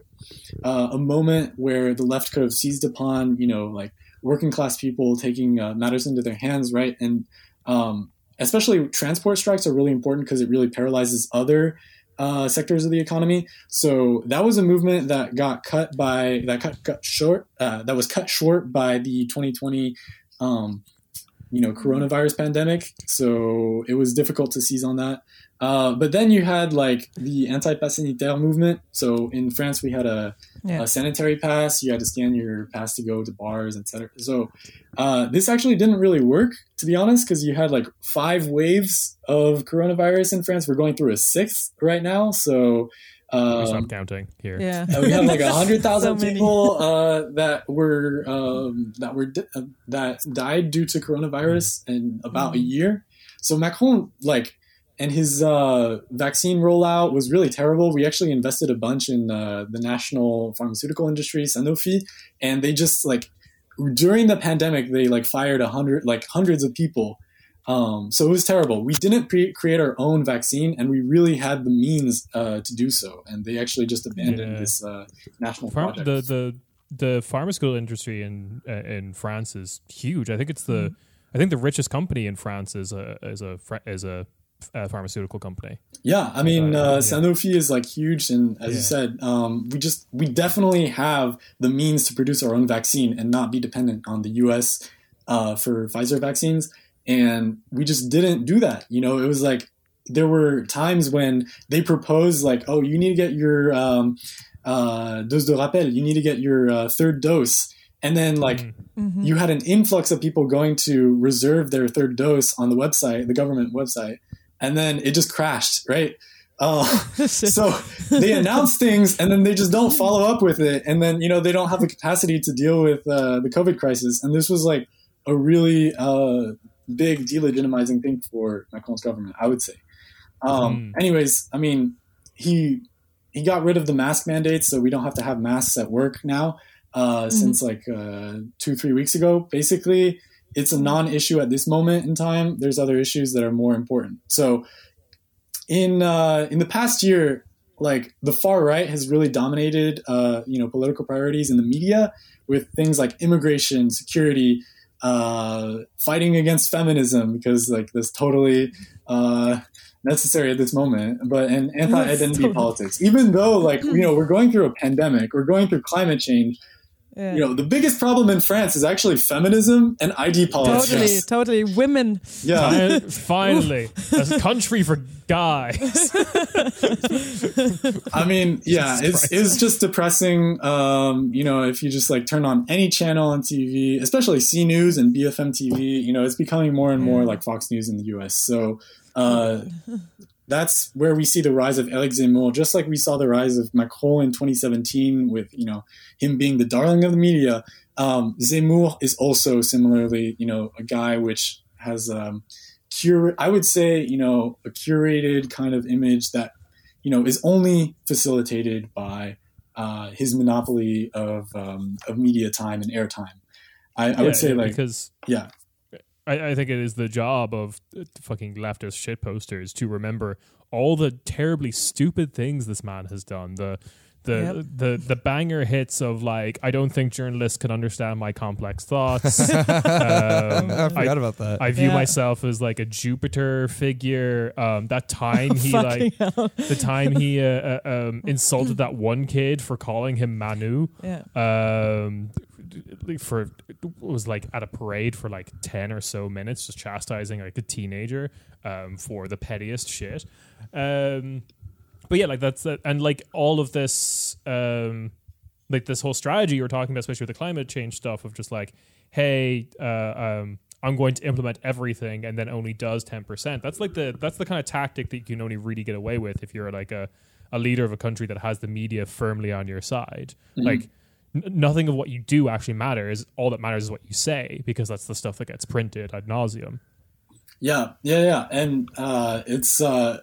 uh, a moment where the left could have seized upon, you know, like working class people taking uh, matters into their hands, right? And um, especially transport strikes are really important because it really paralyzes other uh, sectors of the economy. So that was a movement that got cut by that cut, cut short uh, that was cut short by the 2020 um, you know coronavirus pandemic. So it was difficult to seize on that. Uh, but then you had like the anti-pass sanitaire movement. So in France, we had a, yeah. a, sanitary pass. You had to scan your pass to go to bars, etc. So uh, this actually didn't really work, to be honest, because you had like five waves of coronavirus in France. We're going through a sixth right now. So um, stop counting here. Yeah, we have like a hundred thousand so people uh, that were um, that were di- uh, that died due to coronavirus in about mm. a year. So Macron, like and his uh, vaccine rollout was really terrible. We actually invested a bunch in uh, the national pharmaceutical industry, Sanofi, and they just like during the pandemic they like fired a hundred like hundreds of people. Um, so it was terrible. We didn't pre- create our own vaccine, and we really had the means uh, to do so. And they actually just abandoned yeah. this uh, national Pharm- project. The the the pharmaceutical industry in uh, in France is huge. I think it's the mm-hmm. I think the richest company in France is a is a is a uh, pharmaceutical company. Yeah, I mean, uh, uh, Sanofi is like huge, and as yeah. you said, um, we just we definitely have the means to produce our own vaccine and not be dependent on the U.S. Uh, for Pfizer vaccines, and we just didn't do that. You know, it was like there were times when they proposed like, oh, you need to get your um, uh, dose de rappel, you need to get your uh, third dose. And then, like, mm-hmm. you had an influx of people going to reserve their third dose on the website, the government website and then it just crashed, right? Uh, so they announce things and then they just don't follow up with it, and then you know they don't have the capacity to deal with uh, the COVID crisis. And this was like a really uh, big delegitimizing thing for Macron's government, I would say. Um, mm. Anyways, I mean, he he got rid of the mask mandates, so we don't have to have masks at work now. Uh, mm. Since like uh, two three weeks ago, basically, it's a non-issue at this moment in time. There's other issues that are more important. So in uh, in the past year, like the far right has really dominated uh, you know political priorities in the media with things like immigration, security, uh, fighting against feminism because like that's totally uh, necessary at this moment, but and anti-identity politics. Even though like you know we're going through a pandemic, we're going through climate change yeah. You know, the biggest problem in France is actually feminism and ID politics. Totally, totally. Women. Yeah. Finally, a country for guys. I mean, yeah, it's, it's just depressing. Um, you know, if you just like turn on any channel on TV, especially C News and BFM TV, you know, it's becoming more and more like Fox News in the US. So, uh, that's where we see the rise of Eric Zemmour, just like we saw the rise of Macron in 2017 with, you know, him being the darling of the media. Um, Zemmour is also similarly, you know, a guy which has, um, cure, I would say, you know, a curated kind of image that, you know, is only facilitated by uh, his monopoly of, um, of media time and airtime. I, I would say like, because yeah, I, I think it is the job of uh, fucking leftist shit posters to remember all the terribly stupid things this man has done. The the Yep. the the banger hits of like I don't think journalists can understand my complex thoughts. um, I I, forgot about that. I view Yeah. myself as like a Jupiter figure. Um, that time he like hell. the time he uh, uh, um, insulted that one kid for calling him Manu. Yeah. For it was like at a parade for like ten or so minutes, just chastising like a teenager um, for the pettiest shit. Um, but yeah, like that's that, and like all of this, um, like this whole strategy you were talking about, especially with the climate change stuff, of just like, hey, uh, um, I'm going to implement everything, and then only does ten percent. That's like the that's the kind of tactic that you can only really get away with if you're like a a leader of a country that has the media firmly on your side. Like n- nothing of what you do actually matters. All that matters is what you say because that's the stuff that gets printed ad nauseum. Yeah, yeah, yeah, and uh, it's uh,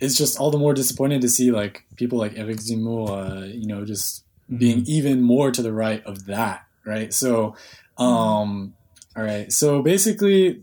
it's just all the more disappointing to see like people like Eric Zemmour, uh, you know, just being even more to the right of that, right? So, um, all right, so basically,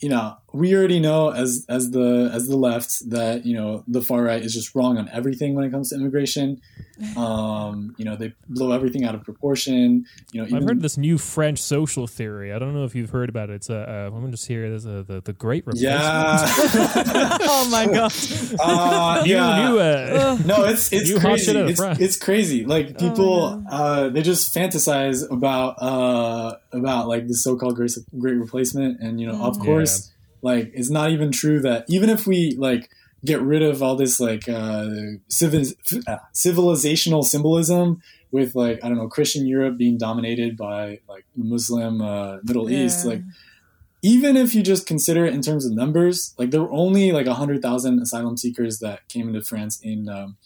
you know, we already know as as the as the left that you know the far right is just wrong on everything when it comes to immigration. Um, you know, they blow everything out of proportion. You know, I've even heard this new French social theory. I don't know if you've heard about it. It's a, uh, I'm just here. There's a, the the Great Replacement. yeah, oh my god. uh, New, yeah. new, uh, No, it's it's You crazy. shit out of It's, it's crazy. Like people, man. uh, they just fantasize about uh, about like the so-called great, great replacement, and you know, of course, like it's not even true that even if we like get rid of all this like uh, civil, uh, civilizational symbolism with like I don't know Christian Europe being dominated by like Muslim uh, Middle East, like even if you just consider it in terms of numbers, like there were only like 100,000 asylum seekers that came into France in um,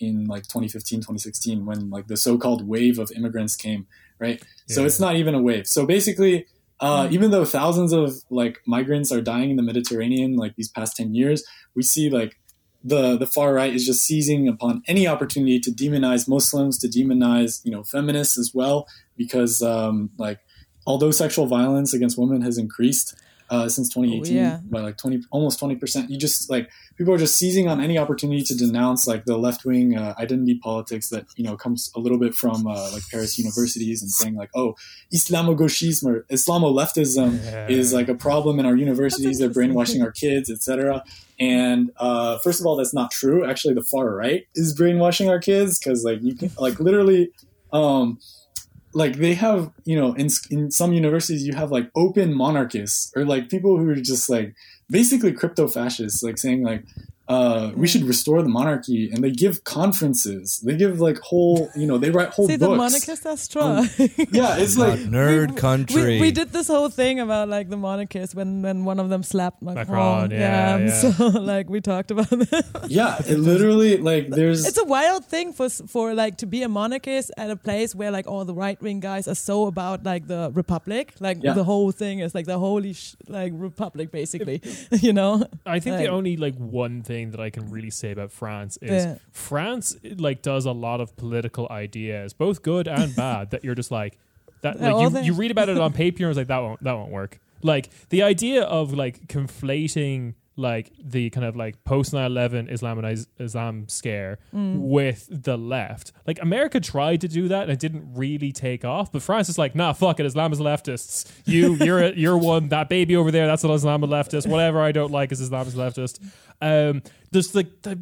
in like 2015, 2016 when like the so-called wave of immigrants came, right? So it's not even a wave. So basically, uh, even though thousands of like migrants are dying in the Mediterranean like these past 10 years, we see like the the far right is just seizing upon any opportunity to demonize Muslims, to demonize you know feminists as well, because um, like although sexual violence against women has increased uh, since 2018 Oh, yeah. by like 20 almost 20 percent, you just like people are just seizing on any opportunity to denounce like the left wing uh, identity politics that you know comes a little bit from uh, like Paris universities and saying like oh Islamo-gauchisme or Islamo-leftism is like a problem in our universities. They're brainwashing our kids, etc. And uh, first of all, that's not true. Actually, the far right is brainwashing our kids because, like, you can like literally, um, like they have you know in in some universities you have like open monarchists or like people who are just like basically crypto fascists, like saying like. Uh, we should restore the monarchy, and they give conferences. They give like whole, you know, they write whole See, the books. monarchists are strong. yeah, it's like nerd we, country. we did this whole thing about like the monarchists when, when one of them slapped Macron. Macron, yeah, um, yeah. So like we talked about that. yeah, it literally like there's it's a wild thing for for like to be a monarchist at a place where like all the right wing guys are so about like the republic. Like Yeah. the whole thing is like the holy sh- like republic basically. you know. I think the only like one thing that I can really say about France is Yeah. France like does a lot of political ideas, both good and bad, that you're just like that like you, you read about it on paper and it's like that won't that won't work. Like the idea of like conflating like the kind of like post 9-11 Islaminize Islam scare Mm. with the left. Like America tried to do that and it didn't really take off, but France is like, nah, fuck it, Islam is leftists. You you're a, you're one that baby over there, that's an Islam leftist. Whatever I don't like is Islam is leftist. Um there's like the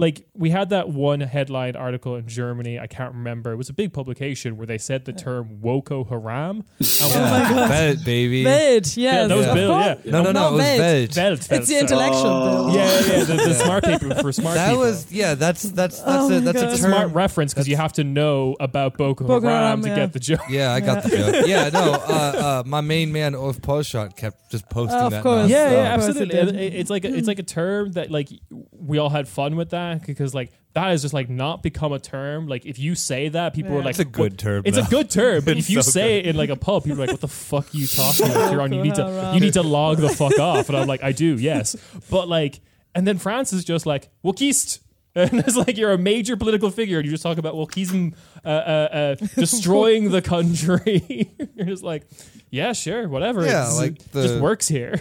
like we had that one headline article in Germany, I can't remember. It was a big publication where they said the term Woko Haram. And Oh my God. Bet, baby. Veg, yes. Yeah, that was of Bill, yeah. No, no, no. It was veg. veg. Welt, It's the intellectual Oh. Bill. Yeah, yeah, yeah, the, the smart people for smart That people. was yeah. That's that's that's Oh a that's a a term. smart reference because you have to know about Boko, Boko Haram, Haram, to get the joke. Yeah, I got the joke. Yeah, no. Uh, uh, my main man Ulf Poschardt kept just posting Of that. course. Yeah, nonstop. yeah, absolutely. it It- did. it- it's like a, it's like a term that like we all had fun with that because like that has just like not become a term. Like if you say that, people Yeah. are like, It's a good term. It's now. a good term, but It's if you so say it in like a pub, people are like, "What the fuck are you talking about? You're on. You need to you need to log the fuck off." And I'm like, "I do, yes." But like, and then France is just like, "Wokiste." And it's like you're a major political figure, and you just talk about well, he's mm, uh, uh, uh, destroying the country. you're just like, yeah, sure, whatever. Yeah, It's- like it the- just works here.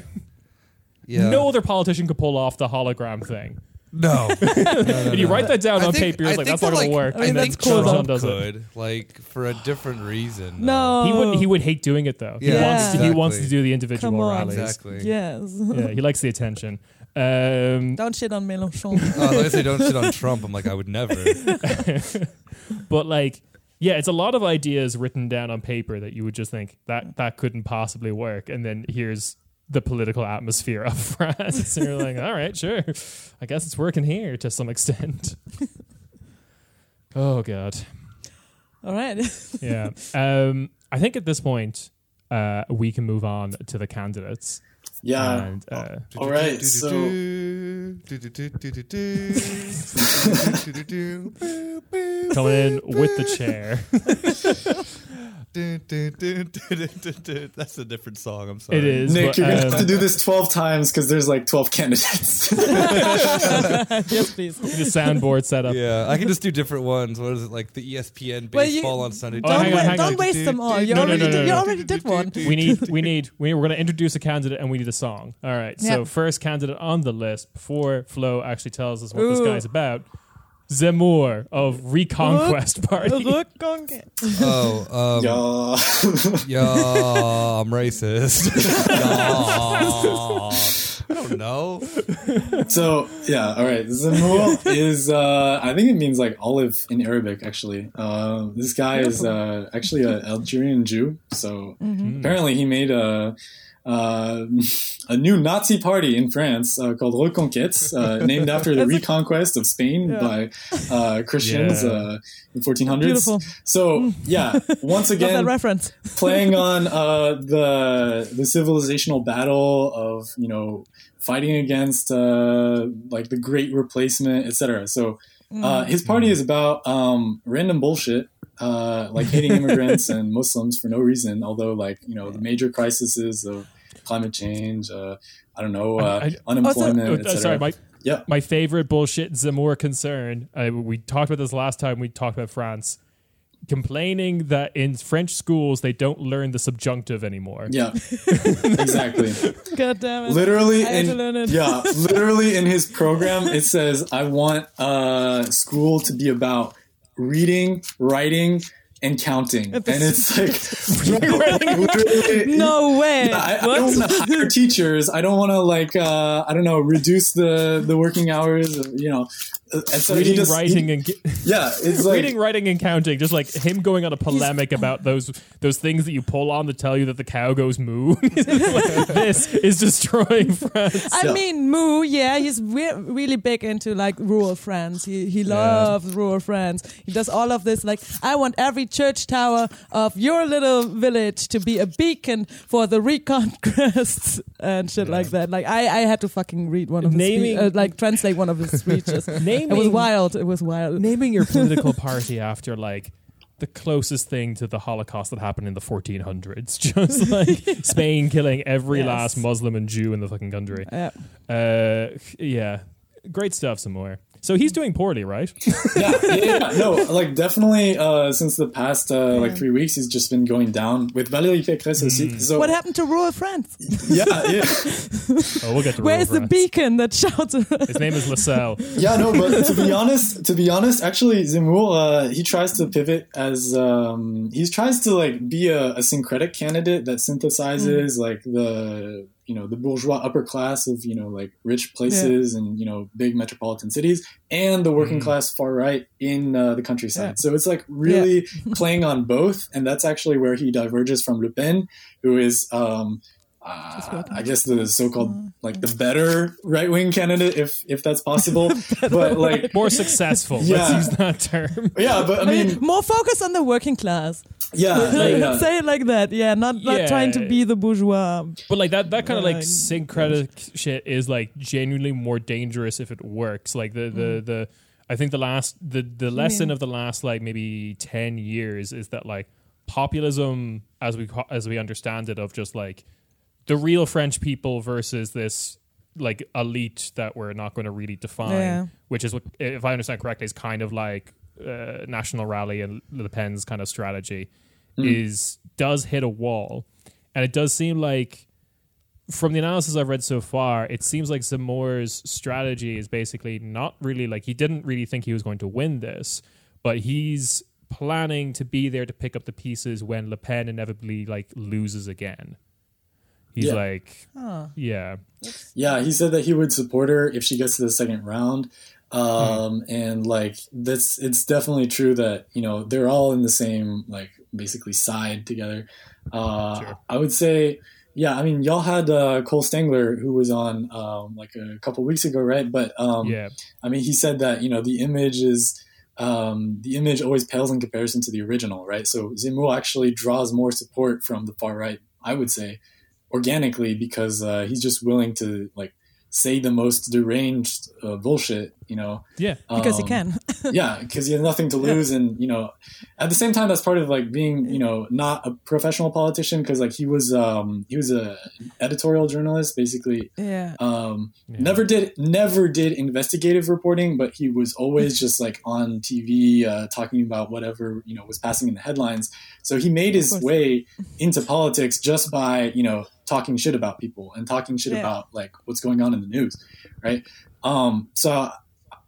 Yeah. No other politician could pull off the hologram thing. No. no, no, If you write that down I on think- paper, you're I like, think that's not that, going to like, work. I mean, and then that's cool, Sean though. John does it. could like for a different reason. No. He wouldn't. He would hate doing it though. He Yeah, wants. To, he wants to exactly. do the individual Come on. rallies. Exactly. Yes. Yeah, he likes the attention. Um, Don't shit on Mélenchon. Oh, I say don't shit on Trump. I'm like, I would never. but like, yeah, it's a lot of ideas written down on paper that you would just think that that couldn't possibly work, and then here's the political atmosphere of France, and you're like, all right, sure, I guess it's working here to some extent. oh god, All right. yeah. Um, I think at this point. Uh, we can move on to the candidates. Yeah. And, uh, All right, so- coming in with the chair. That's a different song. I'm sorry. It is. Nick, but, you're gonna um, have to do this 12 times because there's like 12 candidates. yes, please. the soundboard setup. Yeah, I can just do different ones. What is it like the ESPN Well, you- on Sunday? Oh, Don't, hang on, hang don't on. waste them all. You No, no, already no, no, did. You no. already did one. We need, we need, we, we're going to introduce a candidate and we need a song. All right. So, Yep. first candidate on the list before Flo actually tells us what this guy's about Zemmour of Reconquest Party. Reconquête. Oh, um, yeah. yeah, I'm racist. yeah. I don't know. So yeah, all right. Zemmour is uh, I think it means like olive in Arabic. Actually, uh, this guy is uh, actually an Algerian Jew. So apparently he made a. Uh, a new Nazi party in France uh, called Reconquête, uh, named after the reconquest of Spain Yeah. by uh, Christians Yeah. uh, in 1400s. Beautiful. So yeah, once Love that again, reference. playing on uh, the the civilizational battle of you know fighting against uh, like the Great Replacement, etc. So uh, his party is about um, random bullshit. Uh, like hating immigrants and Muslims for no reason, although like you know the major crises of climate change, uh, I don't know, uh, I- I- unemployment, uh, sorry, my Yeah. my favorite bullshit Zemmour concern. Uh, we talked about this last time. We talked about France, complaining that in French schools they don't learn the subjunctive anymore. yeah, exactly. God damn it. literally I had to in learn it. yeah literally in his program it says i want uh school to be about reading writing and counting and it's like No way. Yeah, I, I don't want to hire teachers. I don't want to like uh, I don't know reduce the the working hours. You know, and so he Reading, just- writing, he- and yeah, it's like reading, writing, and counting. Just like him going on a polemic about those those things that you pull on to tell you that the cow goes moo. this is destroying France. I Yeah. mean, Moo, yeah, he's re- really big into like rural France. He he loves rural France. He does all of this. Like, I want every church tower of your little village to be a beacon for the reconquest and shit like that. Like, I I had to fucking read one of his Naming- spe- uh, like translate one of his speeches. Naming, it was wild. It was wild. naming your political party after like the closest thing to the Holocaust that happened in the 1400s. Just like Spain killing every Yes. last Muslim and Jew in the fucking country. Yeah. Uh, yeah, great stuff. Some more. So he's doing poorly, right? yeah, yeah, yeah, no, like definitely. Uh, since the past uh, like three weeks, he's just been going down with Valérie Pécresse aussi. So What happened to rural France? yeah, yeah, Oh, we'll get to Where's the beacon that shouts? His name is Lascelles. yeah. No, but to be honest, to be honest, actually, Zemmour uh, he tries to pivot as um, he tries to like be a, a syncretic candidate that synthesizes like the you know the bourgeois upper class of you know like rich places and you know big metropolitan cities and the working class far right in uh, the countryside. Yeah. So it's like really playing on both, and that's actually where he diverges from Le Pen, who is. Um, uh, I guess the so-called like the better right-wing candidate, if if that's possible. but like, More successful. Let's Yeah. use that term. yeah, but I mean, More focus on the working class. Yeah, yeah, Like, yeah. Uh, Say it like that. Yeah, not not Yeah. trying to be the bourgeois. But like that, that kind of like Right. syncretic shit is like genuinely more dangerous if it works. Like the the mm. the, I think the last the the lesson mean? of the last like maybe ten years is that like populism, as we as we understand it, of just like the real French people versus this like elite that we're not going to really define, Yeah. which is what, if I understand correctly, is kind of like uh, National Rally and Le Pen's kind of strategy is does hit a wall, and it does seem like from the analysis I've read so far, it seems like Zemmour's strategy is basically not really like he didn't really think he was going to win this, but he's planning to be there to pick up the pieces when Le Pen inevitably like loses again. He's Yeah. like, Huh. yeah, Yeah, he said that he would support her if she gets to the second round. Um, and like that's it's definitely true that you know they're all in the same like basically side together. Uh, Sure. I would say, yeah. I mean, y'all had uh, Cole Stangler who was on um, like a couple weeks ago, right? But um, yeah, I mean, he said that you know the image is um, the image always pales in comparison to the original, right? So Zemmour actually draws more support from the far right, I would say, organically because uh, he's just willing to like say the most deranged uh, bullshit, you know. yeah, Because he Um, can. yeah, because he has nothing to lose, and you know, at the same time, that's part of like being, you know, not a professional politician because like he was, um, he was a editorial journalist, basically. yeah. Um, Yeah. Never did, never did investigative reporting, but he was always just like on TV uh, talking about whatever you know was passing in the headlines. So he made his way into politics just by you know talking shit about people and talking shit Yeah. about like what's going on in the news, right? Um, so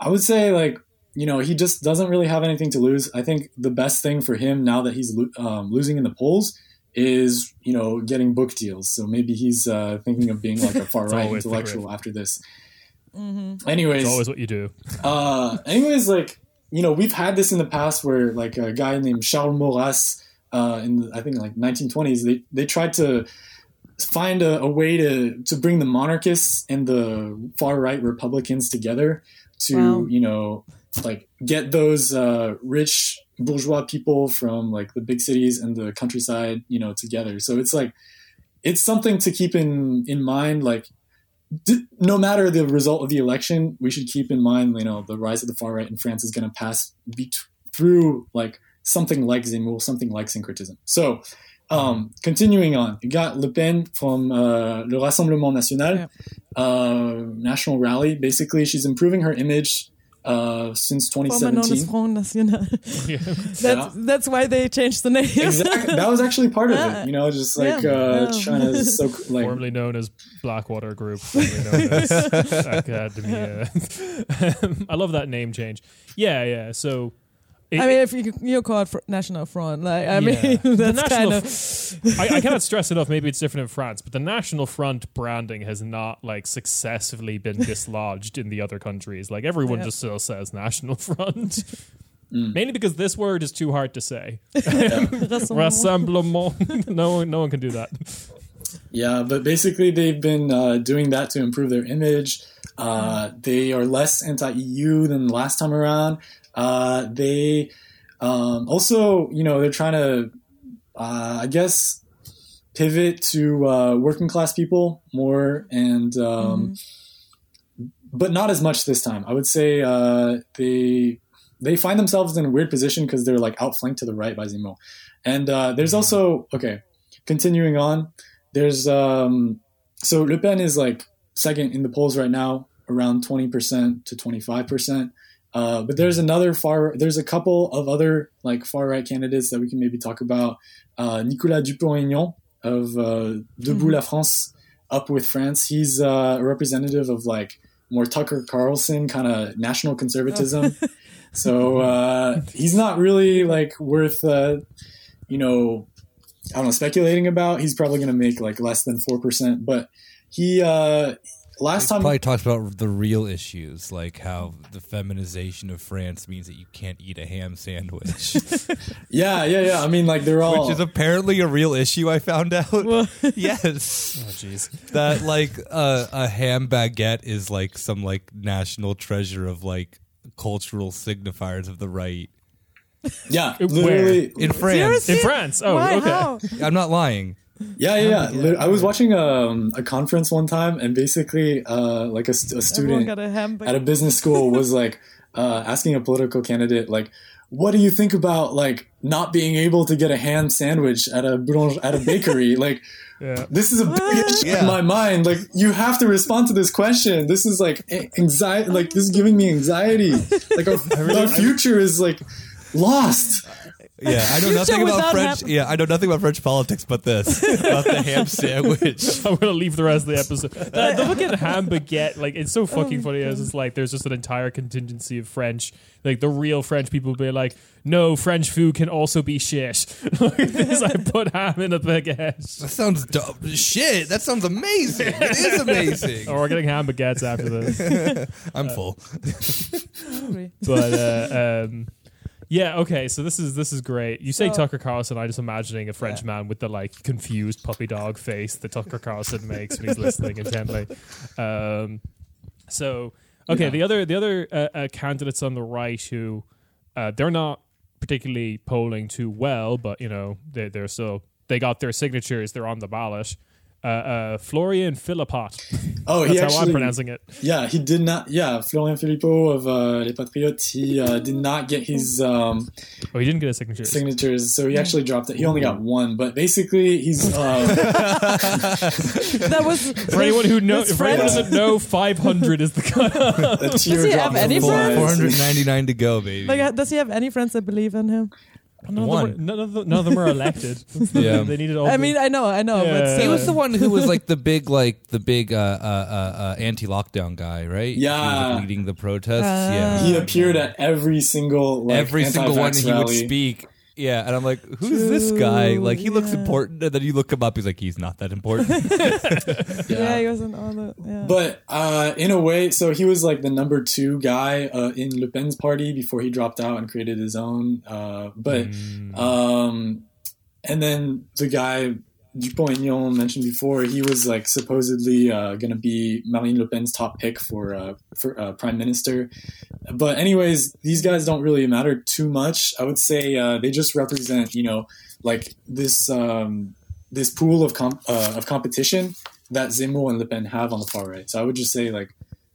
I would say like you know he just doesn't really have anything to lose. I think the best thing for him now that he's lo- um, losing in the polls is you know getting book deals. So maybe he's uh, thinking of being like a far right intellectual grip. after this. Mm-hmm. Anyways, it's always what you do. uh, anyways, like you know, we've had this in the past where like a guy named Charles Maurras, uh, in the, I think like 1920s, they they tried to find a, a way to to bring the monarchists and the far right Republicans together to Wow. you know like get those uh, rich bourgeois people from like the big cities and the countryside you know together. So it's like it's something to keep in in mind like d- no matter the result of the election, we should keep in mind, you know, the rise of the far right in France is going to pass be- through like something like Zemmour, something like syncretism. So, um, continuing on, you got Le Pen from uh, Le Rassemblement National, Yeah. uh, National Rally. Basically, she's improving her image uh, since Former known as 2017. Front National. Yeah. that's Yeah. that's why they changed the name. Exactly. That was actually part of Yeah. it, you know, just like Yeah. uh, Yeah. trying to so like formerly known as Blackwater Group, known as Academi. I love that name change. Yeah, yeah. So, it- I mean, if you you call it fr- National Front, like I Yeah. mean, that's kind of I, I cannot stress enough. Maybe it's different in France, but the National Front branding has not like successfully been dislodged in the other countries. Like everyone Yeah. just still says National Front, Mm. mainly because this word is too hard to say. Rassemblement. Rassemblement. no, one- no one can do that. Yeah, but basically they've been uh, doing that to improve their image. Uh, they are less anti-EU than last time around. Uh, they um, also, you know, they're trying to, uh, I guess, pivot to uh, working class people more, and um, but not as much this time. I would say uh, they they find themselves in a weird position because they're like outflanked to the right by Zemmour, and uh, there's also okay. Continuing on, there's um so Le Pen is like second in the polls right now, around twenty percent to twenty five percent. Uh, but there's another far. There's a couple of other like far right candidates that we can maybe talk about. Uh, Nicolas Dupont-Aignan of uh, Debout la France, Up with France. He's uh, a representative of like more Tucker Carlson kind of national conservatism. so uh, he's not really like worth uh, you know I don't know, speculating about. He's probably going to make like less than 4%. But he, uh, last time, Probably talks about the real issues, like how the feminization of France means that you can't eat a ham sandwich, yeah, yeah, yeah. I mean, like they're all, which is apparently a real issue. I found out. Yes, Oh, jeez. that like uh, a ham baguette is like some like national treasure of like cultural signifiers of the right yeah, Where? literally. in France. Seriously? In France. Oh, why? okay. How? I'm not lying. Yeah, yeah, yeah. Lit- I was watching um, a conference one time and basically, uh, like a, a student got a at a business school was like, uh, asking a political candidate, like, what do you think about like not being able to get a ham sandwich at a boulange- at a bakery? like, Yeah. this is a big issue Yeah. in my mind. Like, you have to respond to this question. This is like anxiety. Like, this is giving me anxiety. Like, our, our future is like lost. Yeah, I know nothing about French. Yeah, I know nothing about French politics, but this about the ham sandwich. I'm gonna leave the rest of the episode. That, the fucking ham baguette, like it's so fucking funny. As it's like there's just an entire contingency of French, like the real French people be like, no, French food can also be shit. Look at this, I put ham in a baguette. That sounds dumb. Shit, that sounds amazing. It is amazing. Oh, we're getting ham baguettes after this. I'm full. But uh, um, yeah, okay. So this is this is great. You say So- Tucker Carlson. I'm just imagining a French man with the like confused puppy dog face that Tucker Carlson makes when he's listening intently. Um, so okay, the other the other uh, uh, candidates on the right who uh, they're not particularly polling too well, but you know they they're still they got their signatures. They're on the ballot. Uh, uh, Florian Philippot. Oh, he That's how I'm pronouncing it. yeah, he did not. Yeah, Florian Philippot of uh, Les Patriotes, he uh, did not get his um, Oh, he didn't get a signature. signatures, so he actually dropped it. He only got one, but basically, he's uh, That was For anyone who knows, His for anyone who friend- doesn't know, 500 is the cutoff. a tear he have any friends? hundred ninety nine to go, baby. like, uh, does he have any friends that believe in him? None Of them are, none, of them, none of them are elected. Yeah. they needed all. I the- mean, I know, I know, Yeah. but he was the one who was like the big, like the big uh, uh, uh, uh, anti-lockdown guy, right? Yeah, He was, Yeah. like, leading the protests. Ah. yeah, he appeared at every single like, every single one anti-vax he would speak. Yeah, and I'm like, who's this guy? Like, he looks yeah. important, and then you look him up. He's like, he's not that important. yeah, he wasn't on the. Yeah. But uh, in a way, so he was like the number two guy uh, in Le Pen's party before he dropped out and created his own. Uh, but Mm. um, and then the guy Dupont-Aignan mentioned before, he was like supposedly uh, going to be Marine Le Pen's top pick for uh, for uh, prime minister. But anyways, these guys don't really matter too much. I would say uh, they just represent, you know, like this um, this pool of comp- uh, of competition that Zemmour and Le Pen have on the far right. So I would just say like.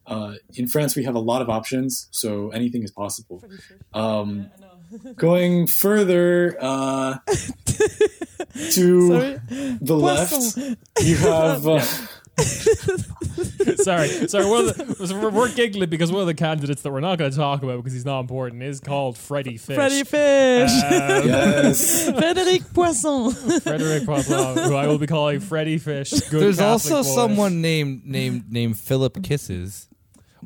Uh, in France, we have a lot of options, so anything is possible. Um, going further uh, to Sorry. the left, Poisson. you have uh, sorry, sorry. One of the, we're, we're giggling because one of the candidates that we're not going to talk about because he's not important is called Freddie Fish. Freddy Fish. Um, yes, Frédéric Poisson. Frederick Poisson, who I will be calling Freddie Fish. Good There's Catholic also boy. someone named named named Philip Kisses.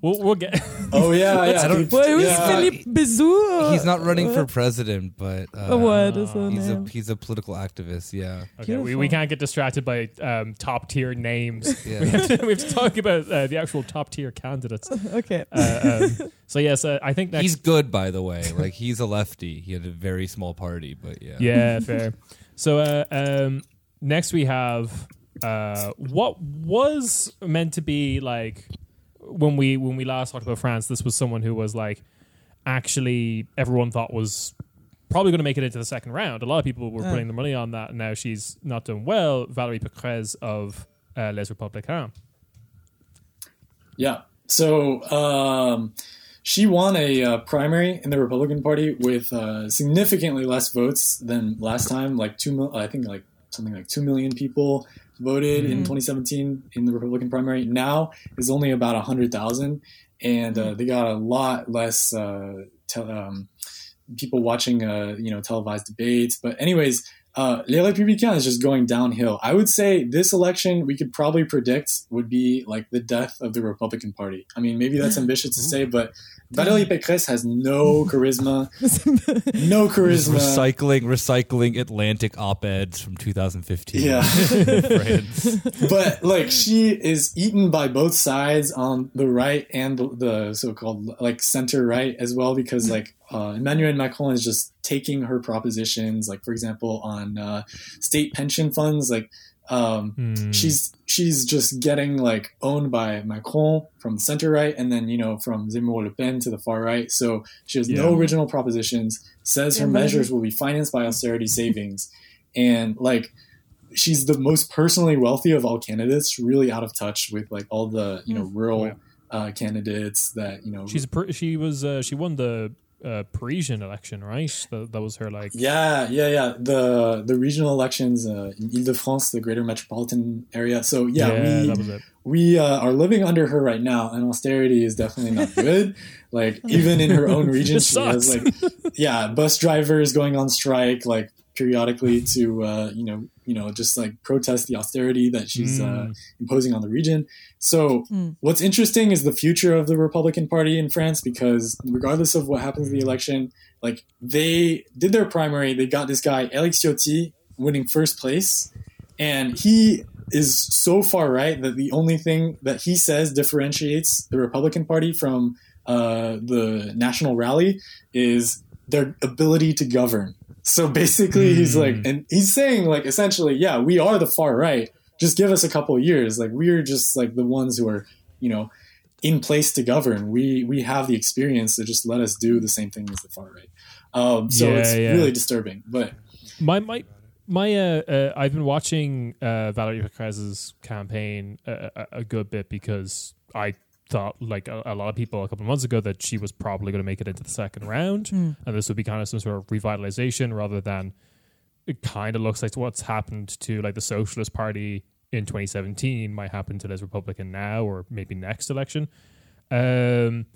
We'll, we'll get. oh yeah, yeah. I don't- dude. Wait, who's Yeah. Philippe Bizou? He's not running for president, but uh, What is the he's a he's a political activist. Yeah. Okay, we, we can't get distracted by um, top tier names. Yeah. We, have to, we have to talk about uh, the actual top tier candidates. Okay. Uh, um, so yes, uh, I think next. He's good, by the way. Like he's a lefty. He had a very small party, but yeah. yeah, fair. So uh, um, next we have uh, what was meant to be like when we when we last talked about France. This was someone who was like actually everyone thought was probably going to make it into the second round. A lot of people were Yeah. putting the money on that, and now she's not doing well. Valérie Pécresse of uh, Les Républicains. Yeah. So um, she won a uh, primary in the Republican Party with uh, significantly less votes than last time. Like two, mil- I think like something like two million people voted in 2017 in the Republican primary. Now is only about hundred thousand, and uh, they got a lot less uh, te- um, people watching, uh, you know, televised debates. But anyways. Uh, Les Républicains is just going downhill. I would say this election we could probably predict would be like the death of the Republican Party. I mean, maybe that's ambitious to say, but Valérie Pécresse has no charisma, no charisma. recycling recycling Atlantic op-eds from 2015. Yeah. But like she is eaten by both sides on the right and the, the so-called like center right as well because like uh, Emmanuel Macron is just taking her propositions like for example on uh, state pension funds like um, Hmm. she's she's just getting like owned by Macron from the center right and then you know from Zemmour Le Pen to the far right so she has no original propositions says her Yeah, but- measures will be financed by austerity savings and like she's the most personally wealthy of all candidates really out of touch with like all the you know rural Oh, yeah. uh, candidates that you know She's a per- she was uh, she won the uh, Parisian election, right? That, that was her like. Yeah, yeah, yeah. The the regional elections uh, in Ile-de-France, the greater metropolitan area. So yeah, yeah we that was it. we uh, are living under her right now, and austerity is definitely not good. like even in her own region, she has like yeah, bus drivers going on strike like periodically to uh, you know you know just like protest the austerity that she's uh, Mm. imposing on the region. So what's interesting is the future of the Republican Party in France because regardless of what happens in the election, like they did their primary, they got this guy Alex Ciotti winning first place, and he is so far right that the only thing that he says differentiates the Republican Party from uh, the National Rally is their ability to govern. So basically, he's like, and he's saying like essentially, yeah, we are the far right. Just give us a couple of years. Like we're just like the ones who are, you know, in place to govern. We we have the experience to just let us do the same thing as the far right. Um, so Yeah, it's yeah. really disturbing. But My my my uh, uh I've been watching uh Valerie Pécresse's campaign a, a, a good bit because I thought like a, a lot of people a couple of months ago that she was probably going to make it into the second round and this would be kind of some sort of revitalization rather than it kind of looks like what's happened to like the Socialist Party in 2017 might happen to this Republican now or maybe next election. Um,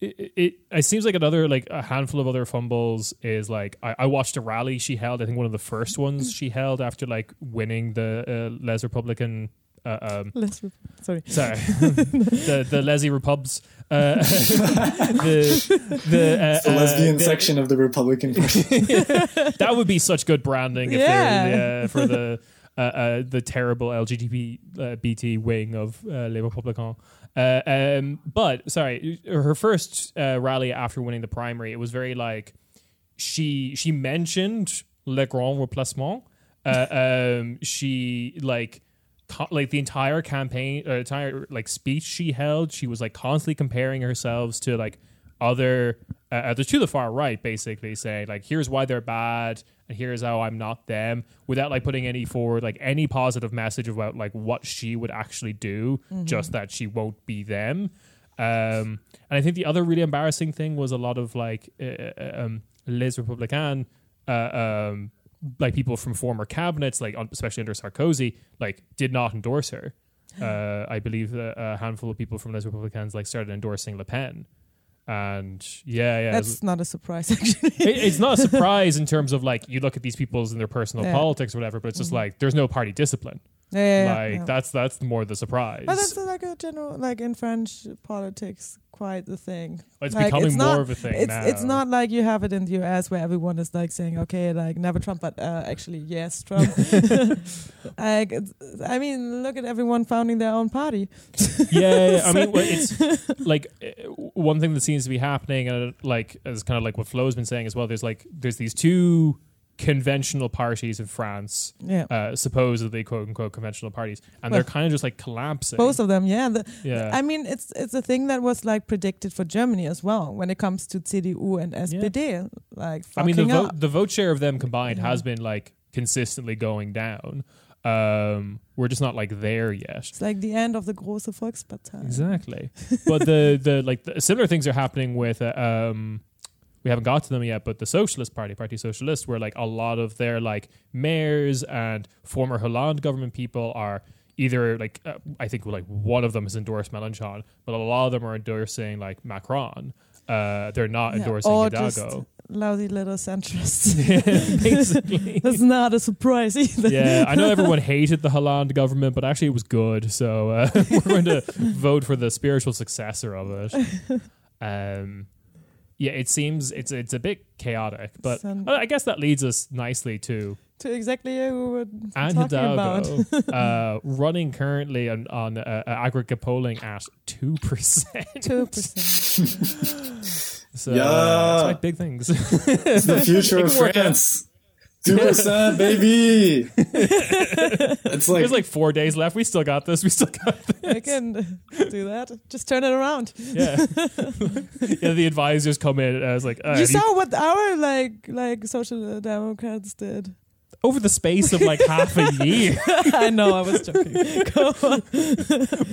it, it it seems like another like a handful of other fumbles is like I, I watched a rally she held. I think one of the first ones she held after like winning the uh, Les Republican. Uh, um, Let's sorry. sorry, the the Leslie Repubs. Uh, the the, uh, the uh, lesbian the- section of the Republican Party. that would be such good branding if Yeah. they, uh, for the uh, uh, the terrible LGBT uh, BT wing of uh, Les Républicains. Uh, um, but sorry, her first uh, rally after winning the primary, it was very like she she mentioned le grand remplacement. Uh, um, she like co- like the entire campaign, uh, entire like speech she held, she was like constantly comparing herself to like other uh, others to the far right, basically saying like, here's why they're bad, and here's how I'm not them, without like putting any forward like any positive message about like what she would actually do, just that she won't be them. Um, and I think the other really embarrassing thing was a lot of like uh, uh, um, Les Républicains, uh, um, like people from former cabinets, like especially under Sarkozy, like did not endorse her. Uh, I believe a handful of people from Les Republicans like started endorsing Le Pen, and yeah, yeah, That's not a surprise, actually. it, it's not a surprise in terms of like you look at these people's and their personal Yeah. Mm-hmm. politics or whatever, but it's just like there's no party discipline. Yeah, yeah, like yeah. that's that's more the surprise. But that's uh, like a general, like in French politics, quite the thing. it's like, becoming it's more not- of a thing It's now. it's not like you have it in the US where everyone is like saying, okay, like never Trump, but uh, actually yes, Trump. like, I mean, look at everyone founding their own party. yeah, yeah, I mean, well, it's like uh, one thing that seems to be happening, and like as kind of like what Flo's been saying as well. There's like there's these two conventional parties in France, Yeah. uh, supposedly quote unquote conventional parties, and Well, they're kind of just like collapsing. Both of them, yeah. The, yeah, I mean, it's it's a thing that was like predicted for Germany as well when it comes to CDU and SPD. Like, I mean, the vote the vote share of them combined Yeah. has been like consistently going down. Um, we're just not like there yet. It's like the end of the große Volkspartei. Exactly. but the the like the similar things are happening with uh, um we haven't got to them yet, but the Socialist Party, Party Socialist, where like a lot of their like mayors and former Hollande government people are either like uh, I think like one of them has endorsed Mélenchon, but a lot of them are endorsing like Macron. Uh, they're not Yeah, endorsing or just Hidalgo. lousy little centrists. Basically. That's not a surprise either. yeah, I know everyone hated the Hollande government, but actually it was good. So uh, we're going to vote for the spiritual successor of it. Um, yeah, it seems it's it's a bit chaotic, but Son- I guess that leads us nicely to To exactly who we were Anne talking about. Uh, running currently on, on uh, uh, aggregate polling at two percent. Two percent. So Yeah. uh, it's like big things. It's the future of can out. France. Two percent, baby. it's like, There's like four days left. We still got this. We still got this. I can do that. Just turn it around. Yeah. yeah, the advisors come in and I was like, uh, you have saw what our like like social democrats did. Over the space of like half a year. I know, I was joking. Go on.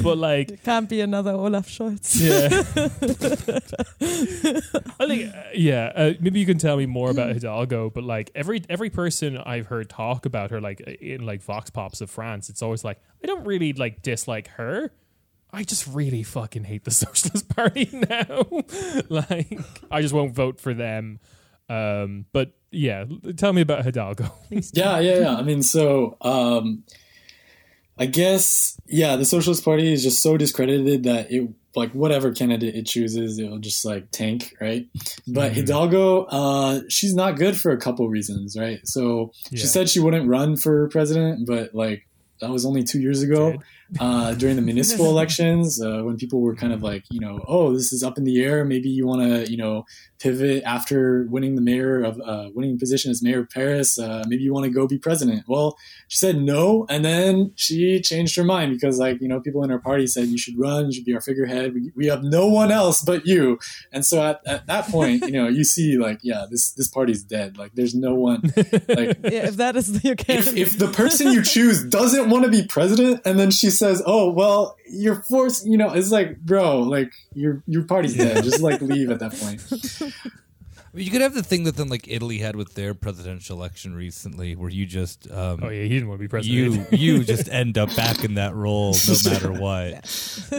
but like, Can't be another Olaf Scholz. yeah. I think, uh, yeah. Uh, maybe you can tell me more about Hidalgo, but like every every person I've heard talk about her, like in like vox pops of France, it's always like I don't really like dislike her. I just really fucking hate the Socialist Party now. like, I just won't vote for them. Um, but yeah, tell me about Hidalgo. Yeah, yeah, yeah. I mean, so um, I guess yeah, the Socialist Party is just so discredited that it like whatever candidate it chooses, it'll just like tank, right? But Hidalgo, uh, she's not good for a couple reasons, right? So Yeah. she said she wouldn't run for president, but like that was only two years ago. Uh, during the municipal elections, uh, when people were kind of like, you know, oh, this is up in the air. Maybe you want to, you know, pivot after winning the mayor of uh, winning position as mayor of Paris. Uh, maybe you want to go be president. Well, she said no, and then she changed her mind because, like, you know, people in her party said you should run, you should be our figurehead. We, we have no one else but you. And so at, at that point, you know, you see like, yeah, this this party's dead. Like, there's no one. Like, Yeah, if that is your if, if the person you choose doesn't want to be president and then she says oh well you're forced you know it's like bro like your your party's dead just like leave at that point you could have the thing that then like Italy had with their presidential election recently, where you just um, Oh yeah, he didn't want to be president. you you just end up back in that role no matter what.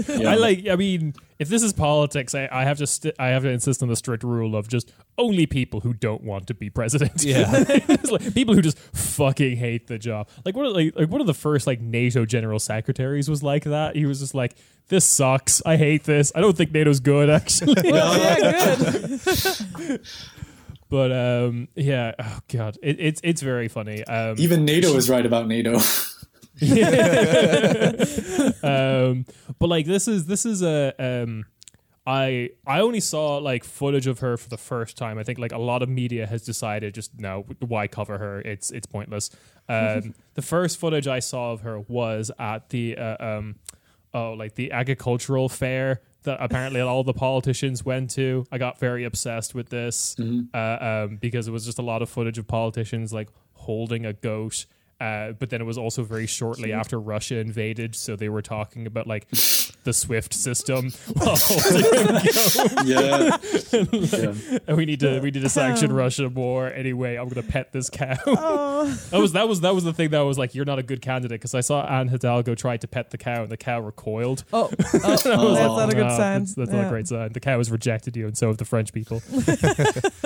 Yeah. I like. I mean, if this is politics, I, I have to. St- I have to insist on the strict rule of just only people who don't want to be president. Yeah. Like people who just fucking hate the job. Like one of like, like one of the first like NATO general secretaries was like that. He was just like, "This sucks. I hate this. I don't think NATO's good actually." well, yeah, good. but um, yeah. Oh god, it, it's it's very funny. Um, even nato is right about nato um, but like this is this is a um, I I only saw like footage of her for the first time. I think like a lot of media has decided just no, why cover her? It's it's pointless. Um, the first footage I saw of her was at the uh, um, oh like the agricultural fair that apparently all the politicians went to. I got very obsessed with this uh, um, because it was just a lot of footage of politicians like holding a goat. Uh, but then it was also very shortly after Russia invaded, so they were talking about like the SWIFT system while holding a goat. yeah. yeah And we need to we need to sanction Russia more. Anyway, I'm gonna pet this cow. Oh, that was that was that was the thing that was like you're not a good candidate because I saw Anne Hidalgo try to pet the cow and the cow recoiled. oh, oh, that's not a good No, sign. That's, that's not a great sign. The cow has rejected you, and so have the French people.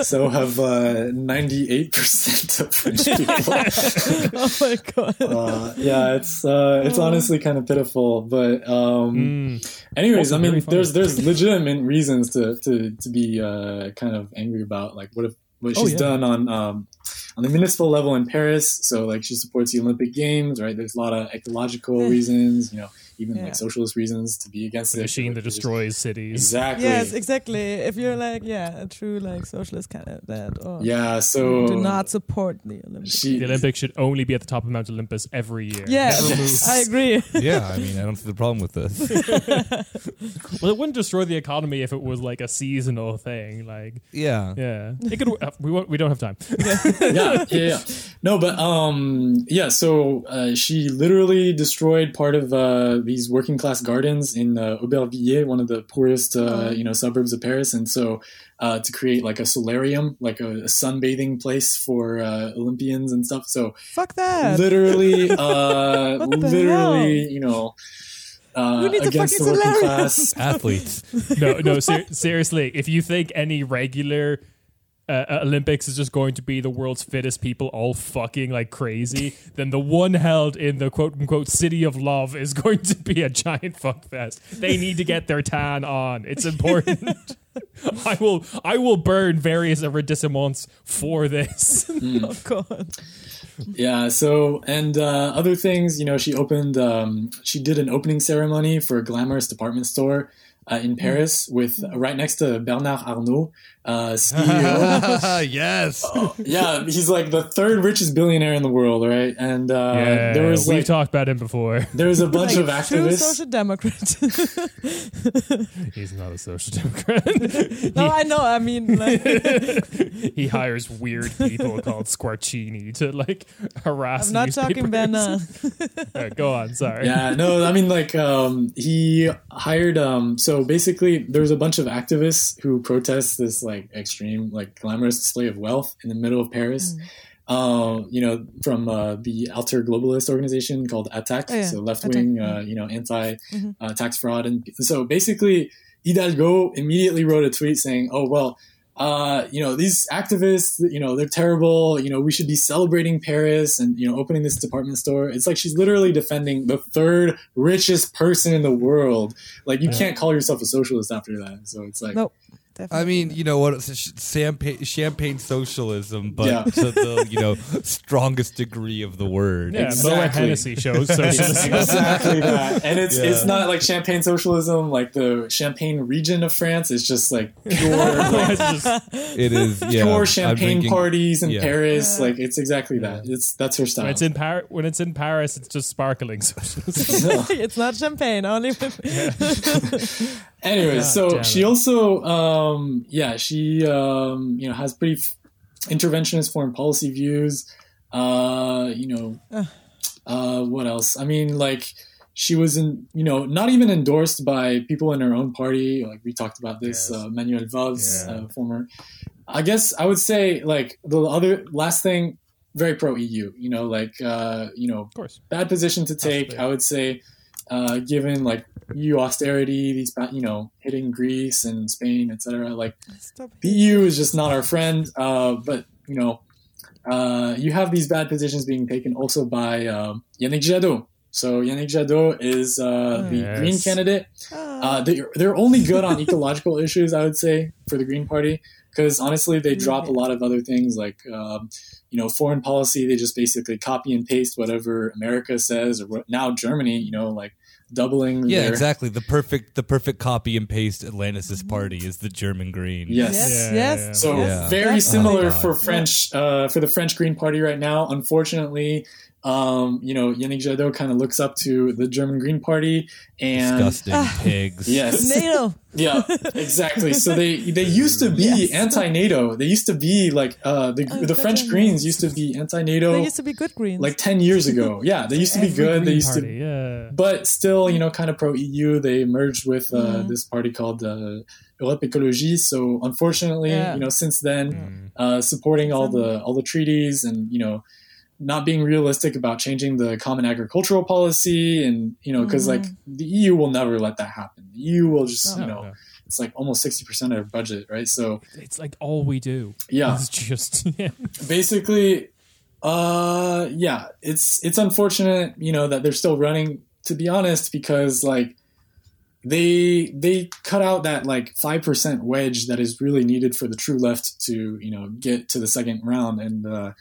so have uh, 98% of french people Oh my god. uh, yeah it's uh, it's honestly kind of pitiful but um anyways i mean there's there's legitimate reasons to to to be uh, kind of angry about like what if what Oh, she's yeah. done on um on the municipal level in Paris, so like she supports the Olympic Games, right? There's a lot of ecological reasons, you know, even Yeah. like socialist reasons to be against The it. machine that There's- destroys cities. Exactly. Yes, exactly. If you're like, yeah, a true like socialist kind candidate, or Yeah. So do not support the Olympics. she The Olympics should only be at the top of Mount Olympus every year. Yeah, Never move. I agree. yeah, I mean, I don't see the problem with this. Well, it wouldn't destroy the economy if it was like a seasonal thing. Like, Yeah. yeah, it could. uh, we won't, we don't have time. yeah, yeah, yeah. No, but um, yeah. So uh, she literally destroyed part of uh, these working class gardens in uh, Aubervilliers, one of the poorest, uh, you know, suburbs of Paris, and so uh, to create like a solarium, like a, a sunbathing place for uh, Olympians and stuff. So Fuck that. literally, uh, literally, hell? you know. Uh, Who needs a against the fucking working solarium? class, Athletes. No, no. Ser- seriously, if you think any regular uh, uh, Olympics is just going to be the world's fittest people all fucking like crazy, then the one held in the quote unquote city of love is going to be a giant fuck fest. They need to get their tan on. It's important. I will I will burn various arrondissements for this. oh god. Yeah. So and uh, other things, you know, she opened, um, she did an opening ceremony for a glamorous department store uh, in Paris with right next to Bernard Arnault, uh, CEO. yes. yeah, he's like the third richest billionaire in the world, right? And uh, yeah, there was we've like talked about him before. there was a bunch Like of a true activists. social democrat. He's not a social democrat. no, I know. I mean, like, he hires weird people called Squarcini to like harass. I'm not talking newspapers. Bernard. Uh, go on, sorry. yeah, no, I mean like um, he hired. Um, so basically, there was a bunch of activists who protest this like extreme, like glamorous display of wealth in the middle of Paris. Mm. Uh, you know, from uh, the alter globalist organization called ATTAC, Oh, yeah. so left wing, uh, you know, anti Mhm. uh, tax fraud, and so basically, Hidalgo immediately wrote a tweet saying, "Oh well." Uh, you know these activists you know they're terrible you know we should be celebrating paris and you know opening this department store it's like she's literally defending the third richest person in the world like you Yeah. can't call yourself a socialist after that so it's like No. I mean, you know what? It's a sh- champagne, champagne socialism, but Yeah. to the you know strongest degree of the word. Yeah, Moët Exactly. Hennessy shows socialism. exactly that and it's Yeah. it's not like champagne socialism like the champagne region of france it's just like pure like, It's just- It is yeah, pure champagne drinking- parties in yeah. paris Yeah. like it's exactly that it's that's her style when it's in Paris, when it's in Paris, it's just sparkling socialism. it's not champagne. Only God so she also, um, yeah, she, um, you know, has pretty f- interventionist foreign policy views. Uh, you know, uh, what else? I mean, like, she was in, you know, not even endorsed by people in her own party. Like we talked about this, Yes. uh, Manuel Valls, Yeah. uh, former. I guess I would say like the other last thing, very pro EU. You know, like uh, you know, of course. bad position to take. be. I would say, uh, given like EU austerity, these you know hitting Greece and Spain, etc. Like the EU is just not our friend. Uh, but you know, uh, you have these bad positions being taken also by um, Yannick Jadot. So Yannick Jadot is uh, the Yes. Green candidate. Ah. Uh, they're, they're only good on ecological issues, I would say, for the Green Party, because honestly, they drop a lot of other things like, um, you know, foreign policy. They just basically copy and paste whatever America says, or what, now Germany, you know, like doubling. Yeah, their, exactly. The perfect the perfect copy and paste Atlanticist party is the German Green. Yes. Yes, Yeah, yes. yeah, yeah. So Yeah. very similar Oh for French uh, for the French Green Party right now. Unfortunately, um, you know, Yannick Jadot kind of looks up to the German Green Party, and Disgusting pigs. yes, NATO. yeah, exactly. So they they used to be Yes. anti-NATO. They used to be like uh, the Oh, the French on Greens used to be anti-NATO They used to be good greens. like ten years ago. Yeah, they used to be Every good. They Green used to Party, yeah. but still, you know, kind of pro EU. They merged with uh, Mhm. this party called uh, Europe Écologie. So unfortunately, Yeah. you know, since then, Mm. uh, supporting all the all the treaties and you know, not being realistic about changing the common agricultural policy and you know, because like the EU will never let that happen. The EU will just No, you know, no. it's like almost sixty percent of their budget, right? So It's like all we do. yeah, It's just yeah. basically uh yeah it's it's unfortunate you know that they're still running to be honest because like they they cut out that like 5% wedge that is really needed for the true left to you know get to the second round and uh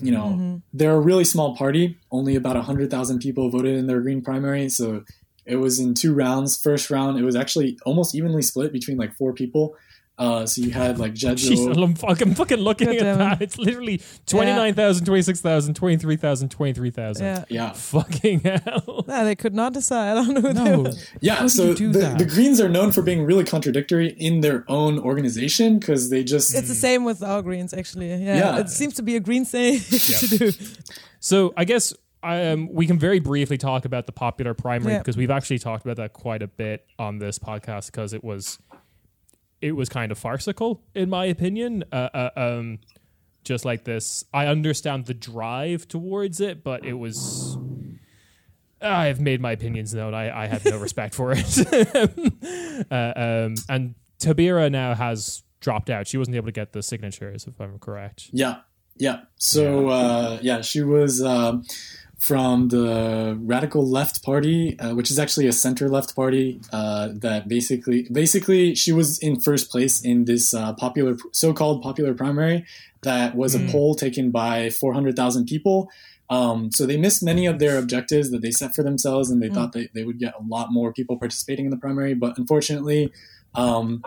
you know Mhm. they're a really small party. Only about 100,000 people voted in their green primary. So it was in two rounds. First round it was actually almost evenly split between like four people uh so you had like Jeez, Jadot I'm fucking, fucking looking God at damn it. that. It's literally 29,000, 26,000, 23,000, 23,000. yeah. yeah Fucking hell. No, they could not decide on who they No. were. Yeah, How do so you do the, the Greens are known for being really contradictory in their own organization because they just It's the same with our greens, actually. Yeah, Yeah. it seems to be a green thing to do. So I guess um, we can very briefly talk about the popular primary Yeah. because we've actually talked about that quite a bit on this podcast because it was it was kind of farcical in my opinion. Uh, uh, um, just like this, I understand the drive towards it, but it was. I have made my opinions known. I, I have no respect for it. uh, um, and Taubira now has dropped out. She wasn't able to get the signatures, if I'm correct. yeah, yeah. So uh, yeah, she was um, from the Radical Left Party, uh, which is actually a center left party. Uh, that basically, basically, she was in first place in this uh, popular, so-called popular primary. That was a Hmm. poll taken by four hundred thousand people. Um, so they missed many of their objectives that they set for themselves, and they thought that they would get a lot more people participating in the primary. But unfortunately, um,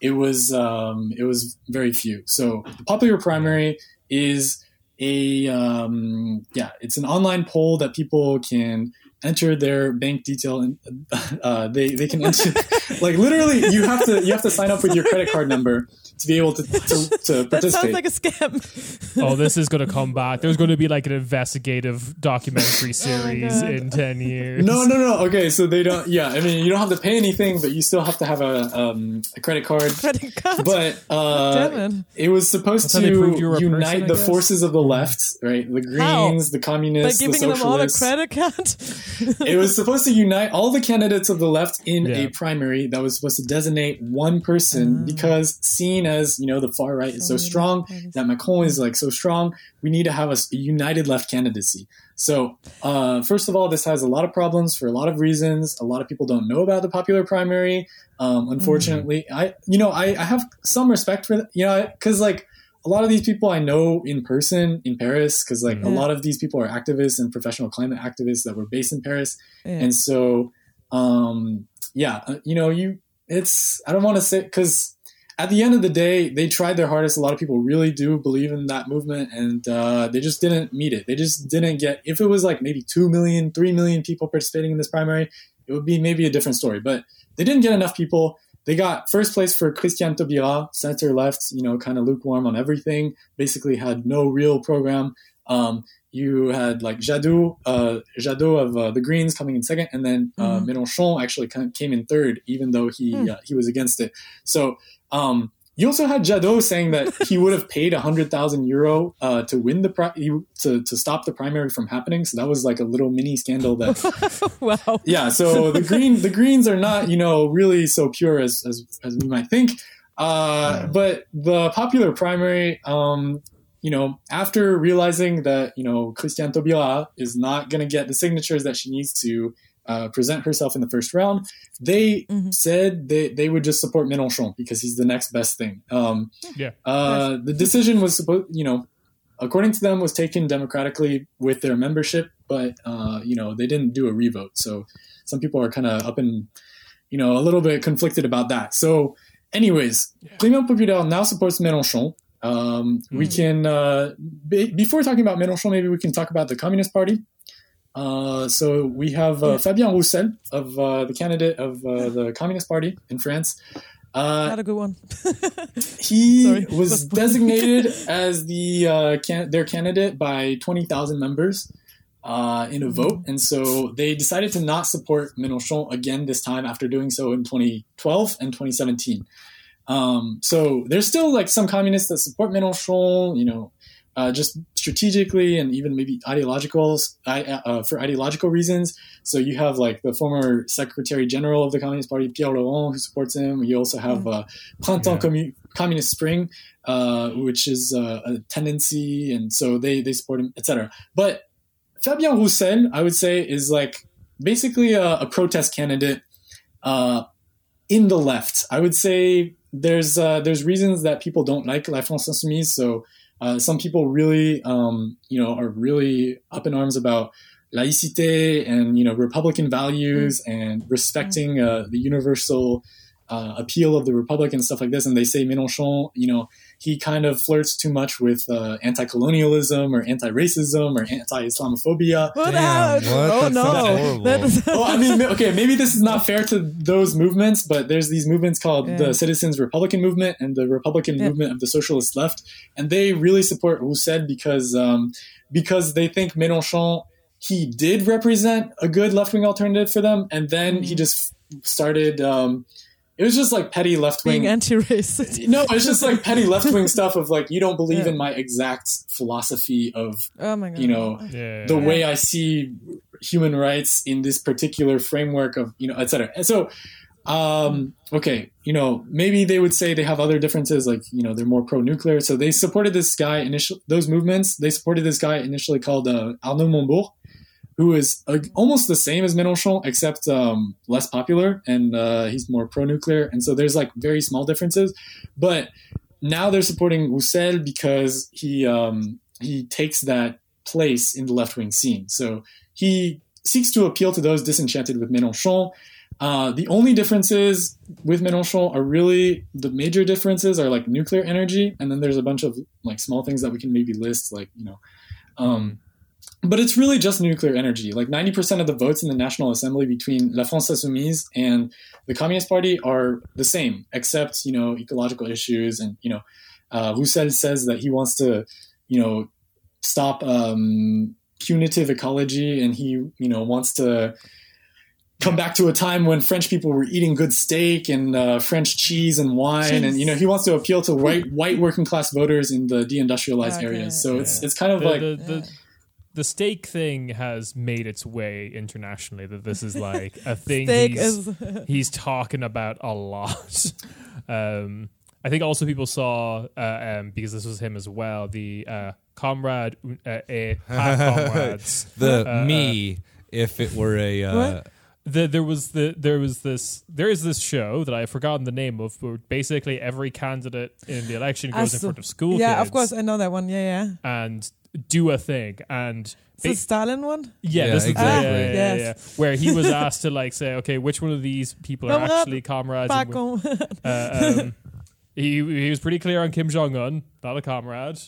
it was um, it was very few. So the popular primary is a um, yeah, it's an online poll that people can enter their bank detail and uh, they they can enter like literally you have to you have to sign up with your credit card number to be able to to, to That sounds like a scam. oh, this is going to come back. There's going to be like an investigative documentary series God. in 10 years. no, no, no. Okay, so they don't. Yeah, I mean, you don't have to pay anything, but you still have to have a, um, a credit card. Credit card. But uh, Damn it. it was supposed That's how you were to a person, unite the forces of the left, right? The How? Greens, the By communists, the giving them all a credit card. it was supposed to unite all the candidates of the left in Yeah. a primary that was supposed to designate one person because seen as you know the far right is so strong that Macron is like so strong we need to have a united left candidacy. So uh, first of all this has a lot of problems for a lot of reasons. A lot of people don't know about the popular primary. Um, unfortunately I you know I, I have some respect for that you know because like a lot of these people I know in person in Paris because like a lot of these people are activists and professional climate activists that were based in Paris. Yeah. and so um yeah uh, you know you it's i don't want to say because at the end of the day they tried their hardest. A lot of people really do believe in that movement and uh, they just didn't meet it. They just didn't get if it was like maybe 2 million 3 million people participating in this primary it would be maybe a different story. But they didn't get enough people they got first place for Christiane Taubira, center left, you know, kind of lukewarm on everything. Basically, had no real program. Um, you had like Jadot, uh, Jadot of uh, the Greens coming in second, and then uh, Mélenchon actually came in third, even though he uh, he was against it. So um, you also had Jadot saying that he would have paid hundred thousand euro uh, to win the pri- to to stop the primary from happening. So that was like a little mini scandal that wow. yeah so the green the greens are not you know really so pure as as, as we might think uh, but the popular primary um, you know after realizing that you know christiane taubira is not going to get the signatures that she needs to uh, present herself in the first round they said they, they would just support mélenchon because he's the next best thing. Um, Yeah. uh, the decision was supposed you know according to them was taken democratically with their membership but uh, you know they didn't do a revote. So some people are kind of up in you know a little bit conflicted about that. So anyways Climat Populaire now supports Mélenchon. Um, we can uh, be, before talking about Mélenchon maybe we can talk about the Communist Party uh, so we have uh, Fabien Roussel of uh, the candidate of uh, the Communist Party in France. Uh, Not a good one. he was designated as the uh, can- their candidate by 20,000 members uh, in a vote, and so they decided to not support Mélenchon again this time after doing so in 2012 and 2017. Um, so there's still like some communists that support Mélenchon, you know, uh, just strategically and even maybe ideological uh, for ideological reasons. So you have like the former Secretary General of the Communist Party, Pierre Laurent, who supports him. You also have uh, Printemps Yeah. Commu- Communist Spring, uh, which is uh, a tendency, and so they they support him, etc. But Fabien Roussel, I would say, is like basically a, a protest candidate uh, in the left. I would say there's uh, there's reasons that people don't like La France Insoumise. So uh, some people really, um, you know, are really up in arms about laïcité and you know Republican values and respecting uh, the universal uh, appeal of the republic and stuff like this. And they say Mélenchon, you know, he kind of flirts too much with uh, anti-colonialism or anti-racism or anti-Islamophobia. What? Damn, what? Oh That no. That is- well, I mean, okay, maybe this is not fair to those movements, but there's these movements called Yeah. the Citizens Republican Movement and the Republican Yeah. Movement of the Socialist Left, and they really support Roussel because um, because they think Mélenchon he did represent a good left wing alternative for them, and then Mm-hmm. he just started. Um, it was just like petty left wing anti-racist. no, it's just like petty left wing stuff of like you don't believe Yeah. in my exact philosophy of Oh my god. you know Yeah. the way I see human rights in this particular framework of you know etc. And so um okay you know maybe they would say they have other differences like you know they're more pro-nuclear so they supported this guy initial those movements they supported this guy initially called uh, Arnaud Montebourg who is uh, almost the same as Mélenchon except um, less popular and uh, he's more pro-nuclear and so there's like very small differences but now they're supporting Roussel because he um, he takes that place in the left wing scene. So he seeks to appeal to those disenchanted with Mélenchon. Uh, the only differences with Mélenchon are really the major differences are like nuclear energy, and then there's a bunch of like small things that we can maybe list, like you know, um, but it's really just nuclear energy. Like 90% of the votes in the National Assembly between La France Insoumise and the Communist Party are the same, except you know ecological issues, and you know, uh, Roussel says that he wants to, you know, stop um, punitive ecology, and he you know wants to come back to a time when French people were eating good steak and uh, French cheese and wine, Cheese. and you know he wants to appeal to white white working class voters in the deindustrialized Okay. areas. So it's it's kind of the, like the, the, the steak thing has made its way internationally. That this is like a thing he's, he's talking about a lot. um, I think also people saw uh, um, because this was him as well. The uh, comrade, uh, eh, comrades. The Uh, me, if it were a uh, What? The, there was the there was this there is this show that I've forgotten the name of where basically every candidate in the election goes in front of school yeah, kids of course, I know that one. Yeah, yeah. and do a thing and It's the ba- Stalin one. yeah, Yeah, this is yeah, yeah, yeah, Yes. yeah. where he was asked to like say okay which one of these people are actually comrades and wh- uh, um, he he was pretty clear on Kim Jong Un, not a comrade,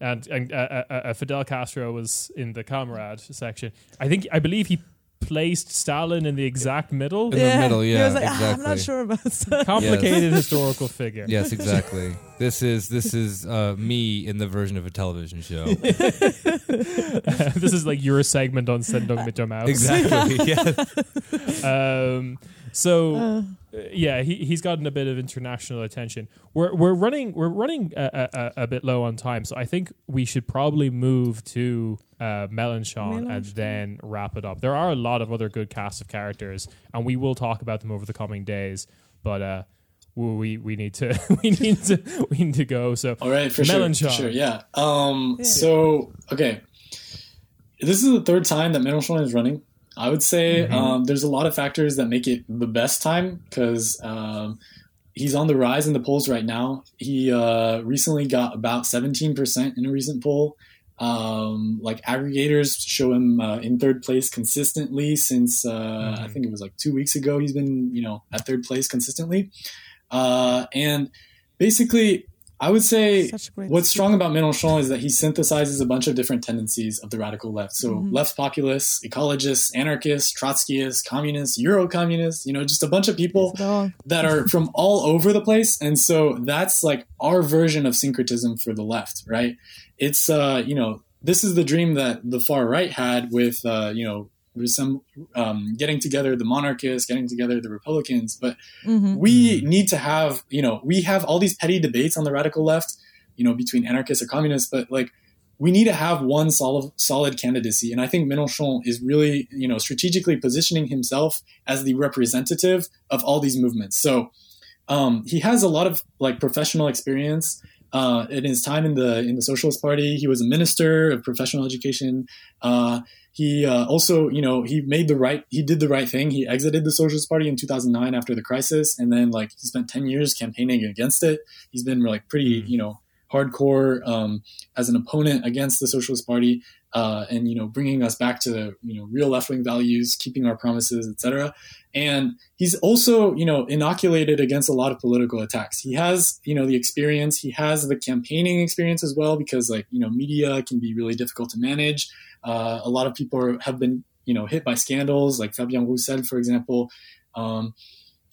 and and uh, uh, uh, Fidel Castro was in the comrade section. I think I believe he placed Stalin in the exact middle. In the middle, He yeah, was like, "Ah, I'm not sure about that. Complicated historical figure. Yes, exactly. this is this is uh, me in the version of a television show. this is like your segment on Sendung mit exactly. Yeah. Um, so uh, yeah, he he's gotten a bit of international attention. We're we're running we're running a, a, a bit low on time, so I think we should probably move to uh, Mélenchon and then wrap it up. There are a lot of other good cast of characters, and we will talk about them over the coming days. But uh, we we need to we need to we need to go. So All right, for sure, for sure, yeah. Um, So, okay, this is the third time that Mélenchon is running. I would say um, there's a lot of factors that make it the best time because um, he's on the rise in the polls right now. He uh, recently got about 17% in a recent poll. Um, like aggregators show him uh, in third place consistently since uh, I think it was like two weeks ago. He's been you know at third place consistently, uh, and basically I would say what's strong about Mélenchon is that he synthesizes a bunch of different tendencies of the radical left. So Mm-hmm. left populists, ecologists, anarchists, Trotskyists, communists, Euro-communists, you know, just a bunch of people that are from all over the place. And so that's like our version of syncretism for the left, right? It's, uh, you know, this is the dream that the far right had with, uh, you know, um, getting together the monarchists, getting together the Republicans. But Mhm. we need to have, you know, we have all these petty debates on the radical left, you know, between anarchists or communists, but like we need to have one solid solid candidacy. And I think Mélenchon is really, you know, strategically positioning himself as the representative of all these movements. So um, he has a lot of like professional experience. Uh, in his time in the in the Socialist Party, he was a minister of professional education. Uh, he uh, also, you know, he made the right, he did the right thing. He exited the Socialist Party in 2009 after the crisis, and then like he spent 10 years campaigning against it. He's been like pretty, you know, hardcore um, as an opponent against the Socialist Party, uh, and you know, bringing us back to you know real left wing values, keeping our promises, etc. And he's also, you know, inoculated against a lot of political attacks. He has, you know, the experience. He has the campaigning experience as well, because like you know, media can be really difficult to manage. Uh, a lot of people are, have been, you know, hit by scandals, like Fabien Roussel, for example. Um,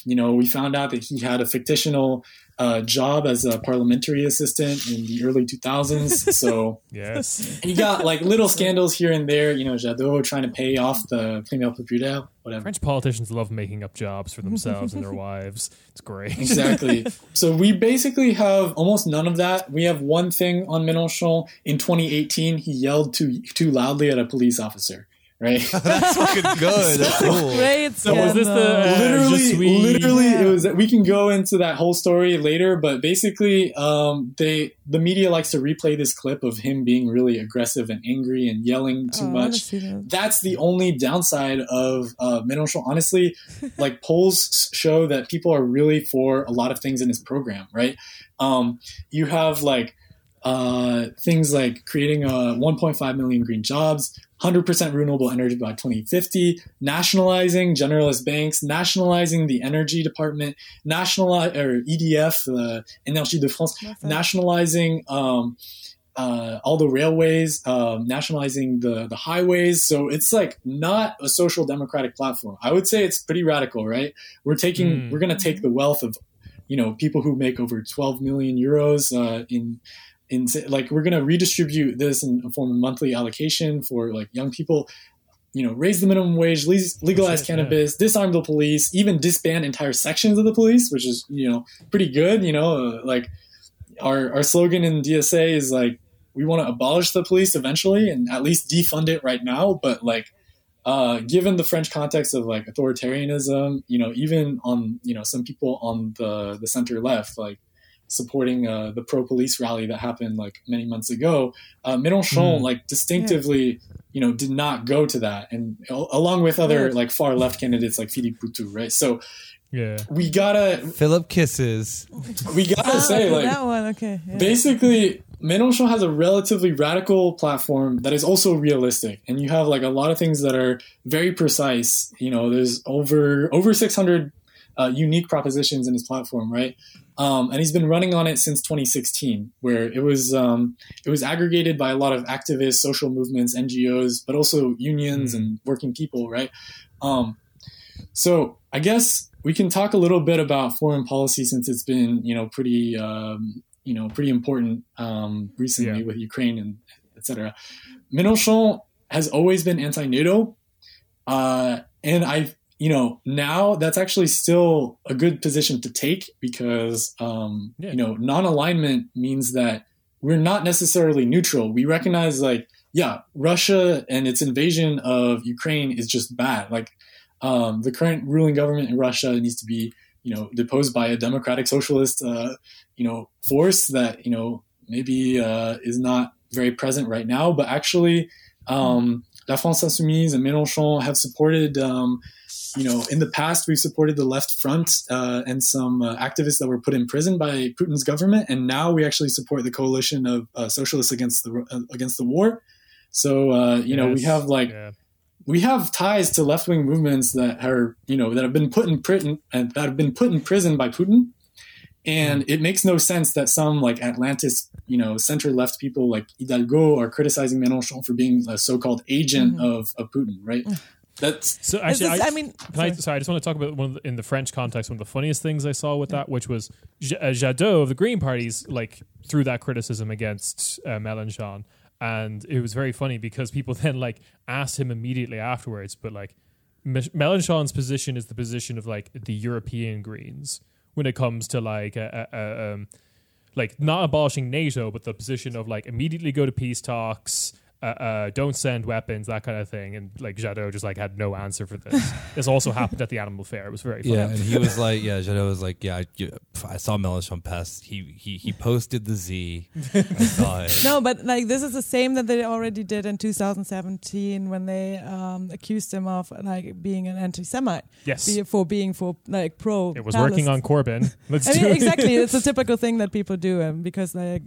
you know, we found out that he had a fictional uh, job as a parliamentary assistant in the early 2000s. So Yes. he got like little scandals here and there. You know, Jadot trying to pay off the Primaire Populaire, whatever. French politicians love making up jobs for themselves and their wives. It's great. Exactly. so we basically have almost none of that. We have one thing on Mélenchon. In 2018, he yelled too too loudly at a police officer. Right. That's fucking good. That's cool. Great. So was this the, uh, literally, literally, Yeah. it was. We can go into that whole story later, but basically, um, they the media likes to replay this clip of him being really aggressive and angry and yelling too Oh, much. that. That's the only downside of uh, Mélenchon. Honestly, like polls show that people are really for a lot of things in his program. Right? Um, you have like uh, things like creating a 1.5 million green jobs, 100% renewable energy by 2050, nationalizing generalist banks, nationalizing the energy department, nationalize or EDF, the Énergie de France, That's nationalizing um, uh, all the railways, um, nationalizing the the highways. So it's like not a social democratic platform. I would say it's pretty radical, right? We're taking Mm. we're going to take the wealth of you know people who make over 12 million euros uh, in like we're going to redistribute this in a form of monthly allocation for like young people. You know raise the minimum wage legalize cannabis disarm the police even disband entire sections of the police which is you know pretty good you know uh, like our our slogan in DSA is like we want to abolish the police eventually and at least defund it right now but like uh, given the French context of like authoritarianism, you know, even on you know some people on the the center left, like supporting uh, the pro police rally that happened like many months ago, uh, Mélenchon Hmm. like distinctively, you know, did not go to that, and al- along with other Right. like far left candidates like Philippe Poutou, right? So Yeah. we gotta Philip kisses. we gotta Ah, say like that one. Okay. yeah. basically Mélenchon has a relatively radical platform that is also realistic and you have like a lot of things that are very precise you know there's over over 600 uh, unique propositions in his platform right um, and he's been running on it since 2016 where it was um, it was aggregated by a lot of activists social movements ngos but also unions Mm. and working people right um, so i guess we can talk a little bit about foreign policy since it's been you know pretty um, you know pretty important um, recently Yeah. with Ukraine and etc. Mélenchon has always been anti-NATO, uh, and I you know now that's actually still a good position to take because um, Yeah. you know non-alignment means that we're not necessarily neutral. We recognize like yeah, Russia and its invasion of Ukraine is just bad. Like um, the current ruling government in Russia needs to be you know deposed by a democratic socialist uh, you know force that you know maybe uh, is not very present right now but actually um, La France Insoumise and Mélenchon have supported um, you know in the past we've supported the left front uh, and some uh, activists that were put in prison by Putin's government and now we actually support the coalition of uh, socialists against the uh, against the war. So uh, you know we have like Yeah. we have ties to left wing movements that are you know that have been put in prison and that have been put in prison by Putin, and it makes no sense that some like Atlanticist you know center left people like Hidalgo are criticizing Mélenchon for being a so called agent of, of Putin, right? That's So actually, this- I, I mean, Can I, sorry, I just want to talk about one of the, in the French context. One of the funniest things I saw with that, which was J- uh, Jadot of the Green Parties, like threw that criticism against uh, Mélenchon, and it was very funny because people then like asked him immediately afterwards. But like M- Mélenchon's position is the position of like the European Greens when it comes to like uh, uh, uh, um, like not abolishing NATO, but the position of like immediately go to peace talks, uh, uh, don't send weapons, that kind of thing. And like Jadot just like had no answer for this. this also happened at the animal fair. It was very funny. Yeah, and he was like, yeah, Jadot was like, yeah, I, you- I saw Mélenchon pass. He he he posted the Z. I saw it. No, but like this is the same that they already did in 2017 when they um, accused him of like being an anti-Semite Yes. be- for being for like pro. It was working on Corbyn. Let's I do mean, it. exactly. It's a typical thing that people do um, because like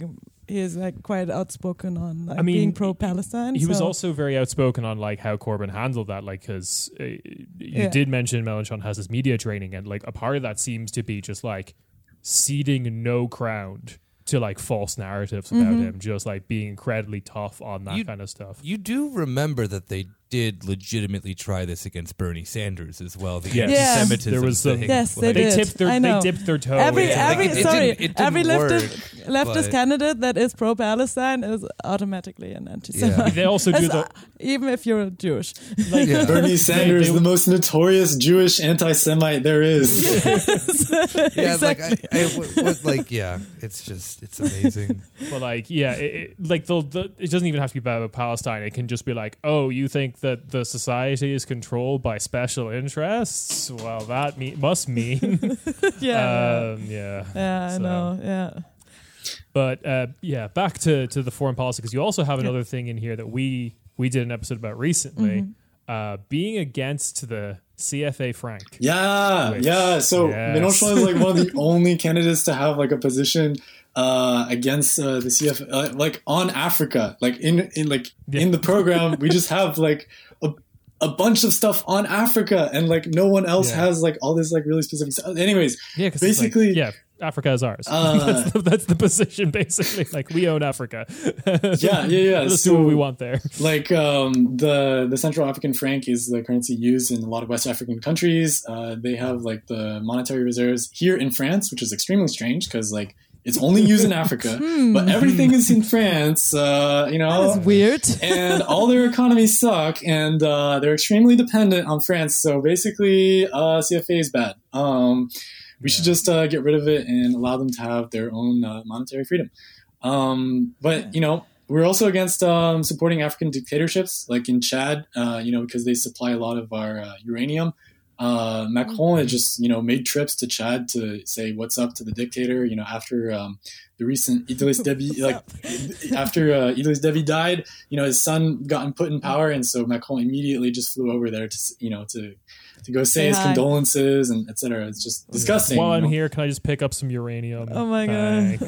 he is like quite outspoken on like I mean, being pro-Palestine. He was also very outspoken on like how Corbyn handled that, like because uh, you Yeah. did mention Mélenchon has his media training, and like a part of that seems to be just like ceding no ground to like false narratives about Mm-hmm. him, just like being incredibly tough on that You- kind of stuff. You do remember that they did legitimately try this against Bernie Sanders as well. The Yes. Yeah. anti-Semitism There was some- thing. Yes, they Like, they did. tipped their I they dipped their toe. every into every it. it sorry didn't- it every didn't leftist leftist candidate that is pro-Palestine is automatically an anti-Semite. They also do As- the even if you're Jewish. like Yeah. Bernie Sanders, they- the most notorious Jewish anti-Semite there is. yeah, like I, I w- was like, yeah, it's just it's amazing. But like, yeah, it, it, like the, the it doesn't even have to be about Palestine. It can just be like, oh, you think that the society is controlled by special interests? Well, that me- must mean, yeah. um, yeah. yeah, I so- know. Yeah. But uh, yeah, back to to the foreign policy because you also have another thing in here that we we did an episode about recently. uh, being against the CFA franc. Yeah, Which- yeah. So yes. Mélenchon is like one of the only candidates to have like a position uh, against uh, the CF, uh, like on Africa. Like in in like in the program, we just have like a, a bunch of stuff on Africa, and like no one else Yeah. has like all this like really specific stuff. Anyways, Yeah, basically, yeah, Africa is ours. Uh, that's, the, that's the position, basically. Like we own Africa. yeah, yeah, yeah. Let's so, do what we want there. like um, the the Central African franc is the currency used in a lot of West African countries. Uh, they have like the monetary reserves here in France, which is extremely strange because like it's only used in Africa, but everything is in France. Uh, you know, That's weird. and all their economies suck, and uh, they're extremely dependent on France. So basically, uh, CFA is bad. Um, we should just uh, get rid of it and allow them to have their own uh, monetary freedom. Um, but you know, we're also against um, supporting African dictatorships, like in Chad. Uh, you know, because they supply a lot of our uh, uranium. Uh, Macron had just you know made trips to Chad to say what's up to the dictator. You know, after um, the recent Idriss Deby, like after uh, Idriss Deby died, you know his son gotten put in power, and so Macron immediately just flew over there to you know to to go say Say his hi. condolences and etc. It's just disgusting. While I'm know? here, can I just pick up some uranium? Oh my God.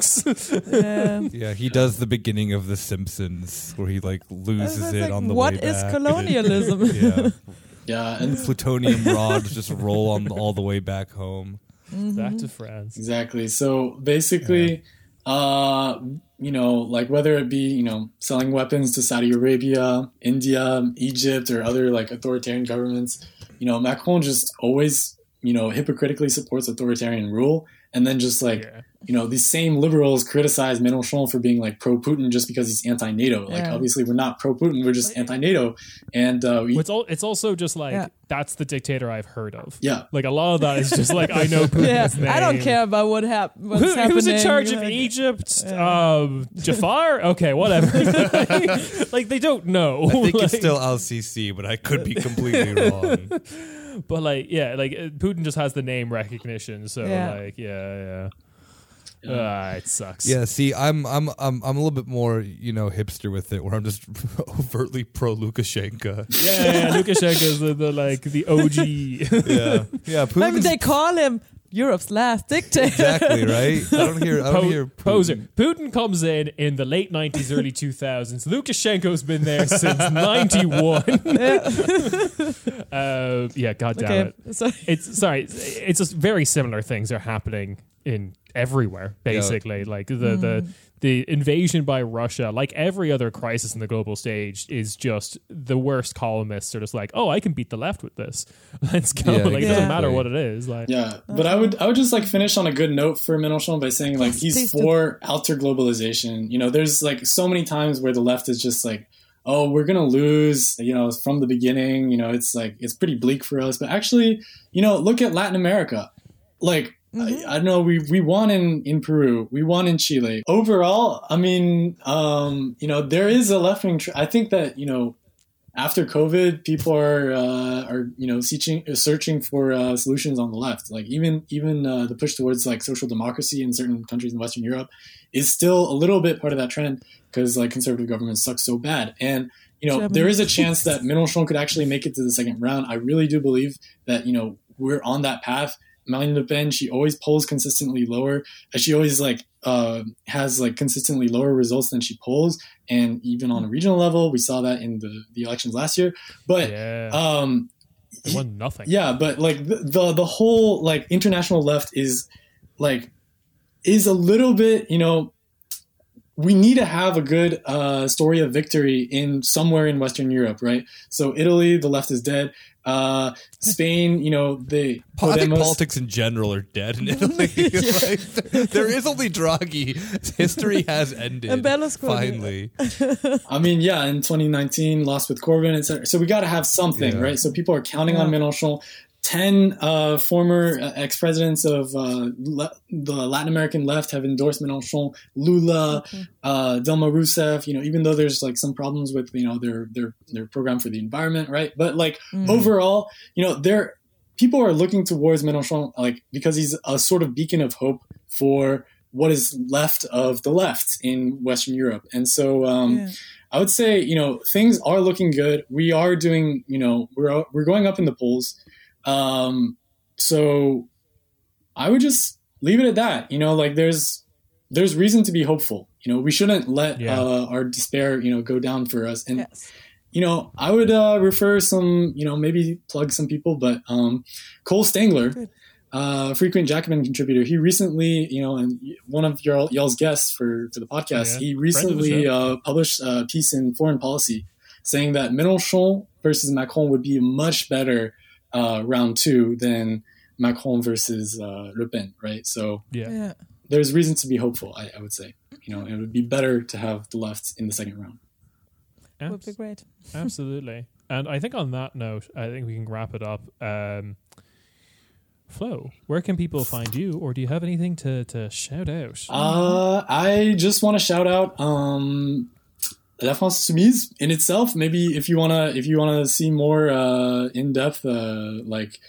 Yeah. Yeah, he does the beginning of The Simpsons where he like loses it like, on the what way is back. colonialism? yeah, yeah, and plutonium rods just roll on all the way back home. Back to France. Exactly. So basically, uh, you know, like whether it be you know selling weapons to Saudi Arabia, India, Egypt, or other like authoritarian governments, you know, Macron just always you know hypocritically supports authoritarian rule, and then just like Yeah. You know these same liberals criticize Mélenchon for being like pro Putin just because he's anti NATO. Like Yeah. obviously we're not pro Putin, we're just anti NATO, and uh, we, It's, all, it's also just like, Yeah. that's the dictator I've heard of. yeah. Like a lot of that is just like, I know Putin's Yeah, name. I don't care about what hap- what's Who, happening. who's in charge of Like, Egypt? Um, Jafar? Okay, whatever. like they don't know. I think Like, it's still Al Sisi, but I could be completely wrong. but like, yeah, like uh, Putin just has the name recognition. So Yeah. like, yeah, yeah. Ah, it sucks. Yeah, see, I'm I'm I'm I'm a little bit more, you know, hipster with it, where I'm just overtly pro Lukashenko. yeah, yeah, yeah. Lukashenko is the, the like the OG. Yeah, yeah, Maybe Putin's they call him Europe's last dictator. exactly right. I don't hear, I don't Po- hear Putin. poser. Putin comes in in the late 90s, early 2000s. Lukashenko's been there since 91. uh, yeah, god damn okay, it. so It's sorry. It's just very similar things are happening in everywhere. Basically, like the the hmm. the invasion by Russia, like every other crisis in the global stage, is just the worst columnists are just like, oh, I can beat the left with this. Let's go. Yeah, like it doesn't matter what it is. Like Yeah, but I would I would just like finish on a good note for Mélenchon by saying like he's for alter globalization. You know, there's like so many times where the left is just like, oh, we're gonna lose. You know, from the beginning. You know, it's like it's pretty bleak for us. But actually, you know, look at Latin America. Like I, I don't know, we we won in in Peru, we won in Chile. Overall, I mean, um, you know, there is a left wing. Tr- I think that you know after COVID, people are uh, are you know searching searching for uh, solutions on the left. Like even even uh, the push towards like social democracy in certain countries in Western Europe is still a little bit part of that trend because like conservative governments suck so bad. And you know there is a chance that Mélenchon could actually make it to the second round. I really do believe that you know we're on that path. Marine Le Pen, she always polls consistently lower. She always like uh, has like consistently lower results than she polls, and even on a regional level, we saw that in the the elections last year. But yeah, um, they won nothing. yeah, but like the, the the whole like international left is like is a little bit you know we need to have a good uh, story of victory in somewhere in Western Europe, right? So Italy, the left is dead. Uh, Spain, you know, they Po- I think Podemos- politics in general are dead in Italy. Like, there is only Draghi. History has ended. And Berlusconi. Finally. I mean, yeah, in 2019, lost with Corbyn, etc. So we got to have something, Yeah. right? So people are counting on Yeah. Mélenchon. Ten uh, former uh, ex-presidents of uh, le- the Latin American left have endorsed Mélenchon. Lula, uh, Dilma Rousseff. You know, even though there's like some problems with you know their their their program for the environment, right? But like overall, you know, there people are looking towards Mélenchon like because he's a sort of beacon of hope for what is left of the left in Western Europe, and so um, Yeah. I would say you know things are looking good. We are doing you know we're we're going up in the polls. Um, so I would just leave it at that. You know, like there's there's reason to be hopeful. You know, we shouldn't let Yeah. uh, our despair you know go down for us. And Yes. you know, I would uh, refer some, you know, maybe plug some people, but um, Cole Stangler, Good. uh, frequent Jacobin contributor, he recently, you know, and one of your y'all's guests for for the podcast, Yeah. he Friend of the recently uh, published a piece in Foreign Policy saying that Mélenchon versus Macron would be a much better uh, round two than Macron versus uh, Le Pen, right? So Yeah. Yeah. there's reason to be hopeful, I, I would say. You know, it would be better to have the left in the second round. Would be great. Absolutely. And I think on that note, I think we can wrap it up. Um, Flo, where can people find you, or do you have anything to, to shout out? Uh, I just want to shout out um, La France Insoumise in itself. Maybe if you wanna if you wanna see more uh, in depth uh, like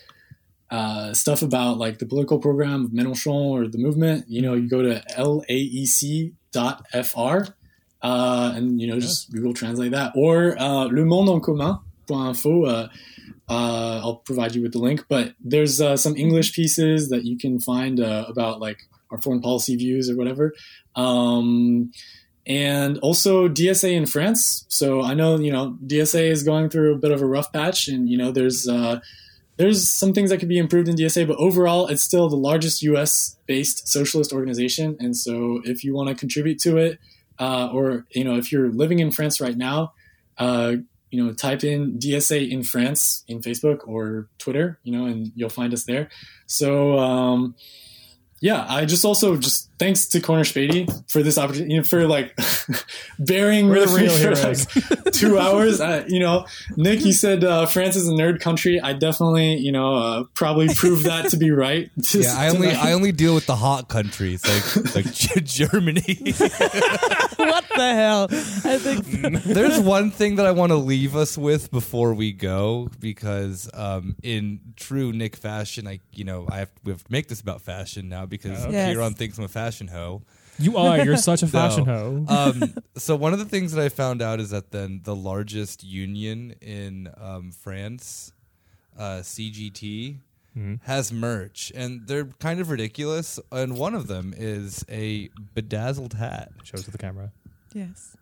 uh, stuff about like the political program of Mélenchon or the movement, you know, you go to laec.fr uh, and you know just Google Translate that or uh, Le Monde en Commun. Info, uh, uh, I'll provide you with the link, but there's uh, some English pieces that you can find uh, about like our foreign policy views or whatever. Um, and also DSA in France. So I know you know DSA is going through a bit of a rough patch, and you know there's uh, there's some things that could be improved in DSA, but overall it's still the largest U.S. based socialist organization. And so if you want to contribute to it, uh, or you know if you're living in France right now, uh, you know type in DSA in France in Facebook or Twitter, you know, and you'll find us there. So. Um, yeah, I just also just thanks to Corner Spady for this opportunity, you know, for like bearing We're with me for like two hours. I, you know, Nick, you said uh, France is a nerd country. I definitely, you know, uh, probably proved that to be right. Yeah, I only. I only deal with the hot countries like like Germany. what the hell? I think There's one thing that I want to leave us with before we go because um, in true Nick fashion, I you know I have we have to make this about fashion now because Yes. Kieran thinks I'm a fashion hoe. you are. You're such a fashion No. hoe. um, so one of the things that I found out is that then the largest union in um, France, uh, CGT, has merch, and they're kind of ridiculous. And one of them is a bedazzled hat. Shows to the camera. yes.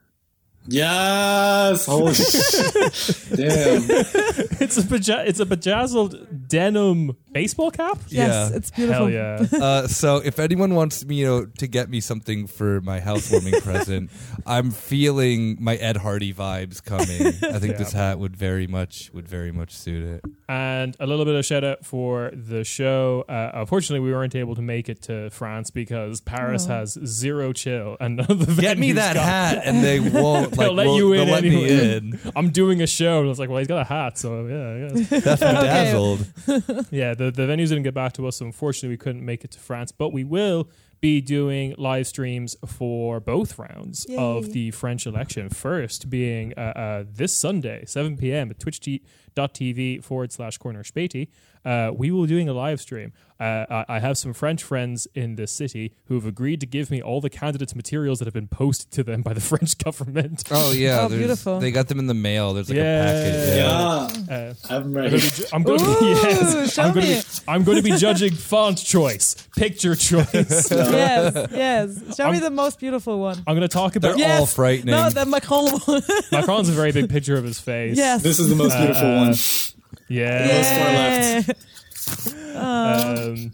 Yes, holy sh- damn. It's a beja- it's a bejazzled denim baseball cap. Yes, Yeah. it's beautiful. Hell yeah! Uh, so if anyone wants me, you know, to get me something for my housewarming present, I'm feeling my Ed Hardy vibes coming. I think this hat would very much would very much suit it. and a little bit of shout out for the show. Uh, unfortunately, we weren't able to make it to France because Paris Oh. has zero chill, and none of the Get me venues that got- hat, and they won't They'll like let will- you in they'll let me anyway. in. I'm doing a show, and I was like, "Well, he's got a hat, so yeah." I guess. That's bedazzled. yeah, the, the venues didn't get back to us, so unfortunately we couldn't make it to France, but we will be doing live streams for both rounds Yay. of the French election. First being uh, uh, this Sunday, 7 p.m. at twitch.tv forward slash corner spatey. Uh, we will be doing a live stream. Uh, I, I have some French friends in this city who have agreed to give me all the candidates' materials that have been posted to them by the French government. Oh yeah, Oh, beautiful. They got them in the mail. There's like Yeah. a package. Yeah, Uh, I'm I'm ready. going to be, I'm going to be, Ooh, yes, I'm going to be, I'm going to be judging font choice, picture choice. yes, yes. Show me the most beautiful one. I'm going to talk They're about Yes. all frightening. No, the Macron one. Macron's a very big picture of his face. yes. This is the most beautiful Uh, one. Yeah. Most far left. Um,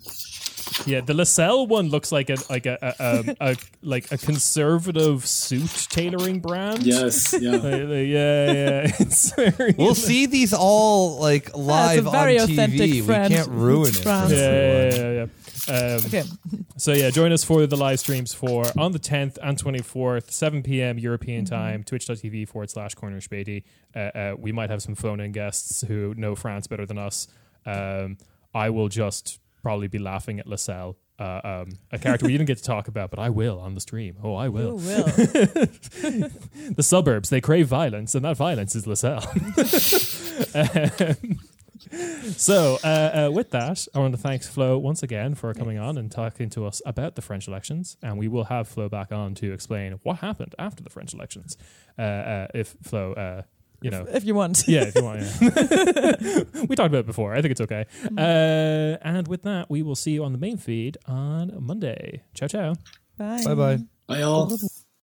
yeah, the Lassalle one looks like a like a, a, a, a like a conservative suit tailoring brand. Yes, yeah. Like, like, yeah, yeah. It's very We'll see these all like live very on authentic TV. We can't ruin it. For France. Yeah, yeah, yeah, yeah. Um, Okay. So yeah, join us for the live streams for on the 10th and 24th, 7 p.m. European time, twitch.tv forward slash corner spady. Uh, uh, we might have some phone in guests who know France better than us. Um, I will just probably be laughing at Lassalle, uh, um, a character we didn't get to talk about, but I will on the stream. Oh, I will. will. The suburbs, they crave violence, and that violence is Lassalle. Um, So, uh, uh, with that, I want to thank Flo once again for coming on and talking to us about the French elections. And we will have Flo back on to explain what happened after the French elections. Uh, uh, if Flo, uh, you know, if you want. yeah, if you want. Yeah. we talked about it before. I think it's okay. Uh, and with that, we will see you on the main feed on Monday. Ciao, ciao. Bye. Bye bye. Bye, all.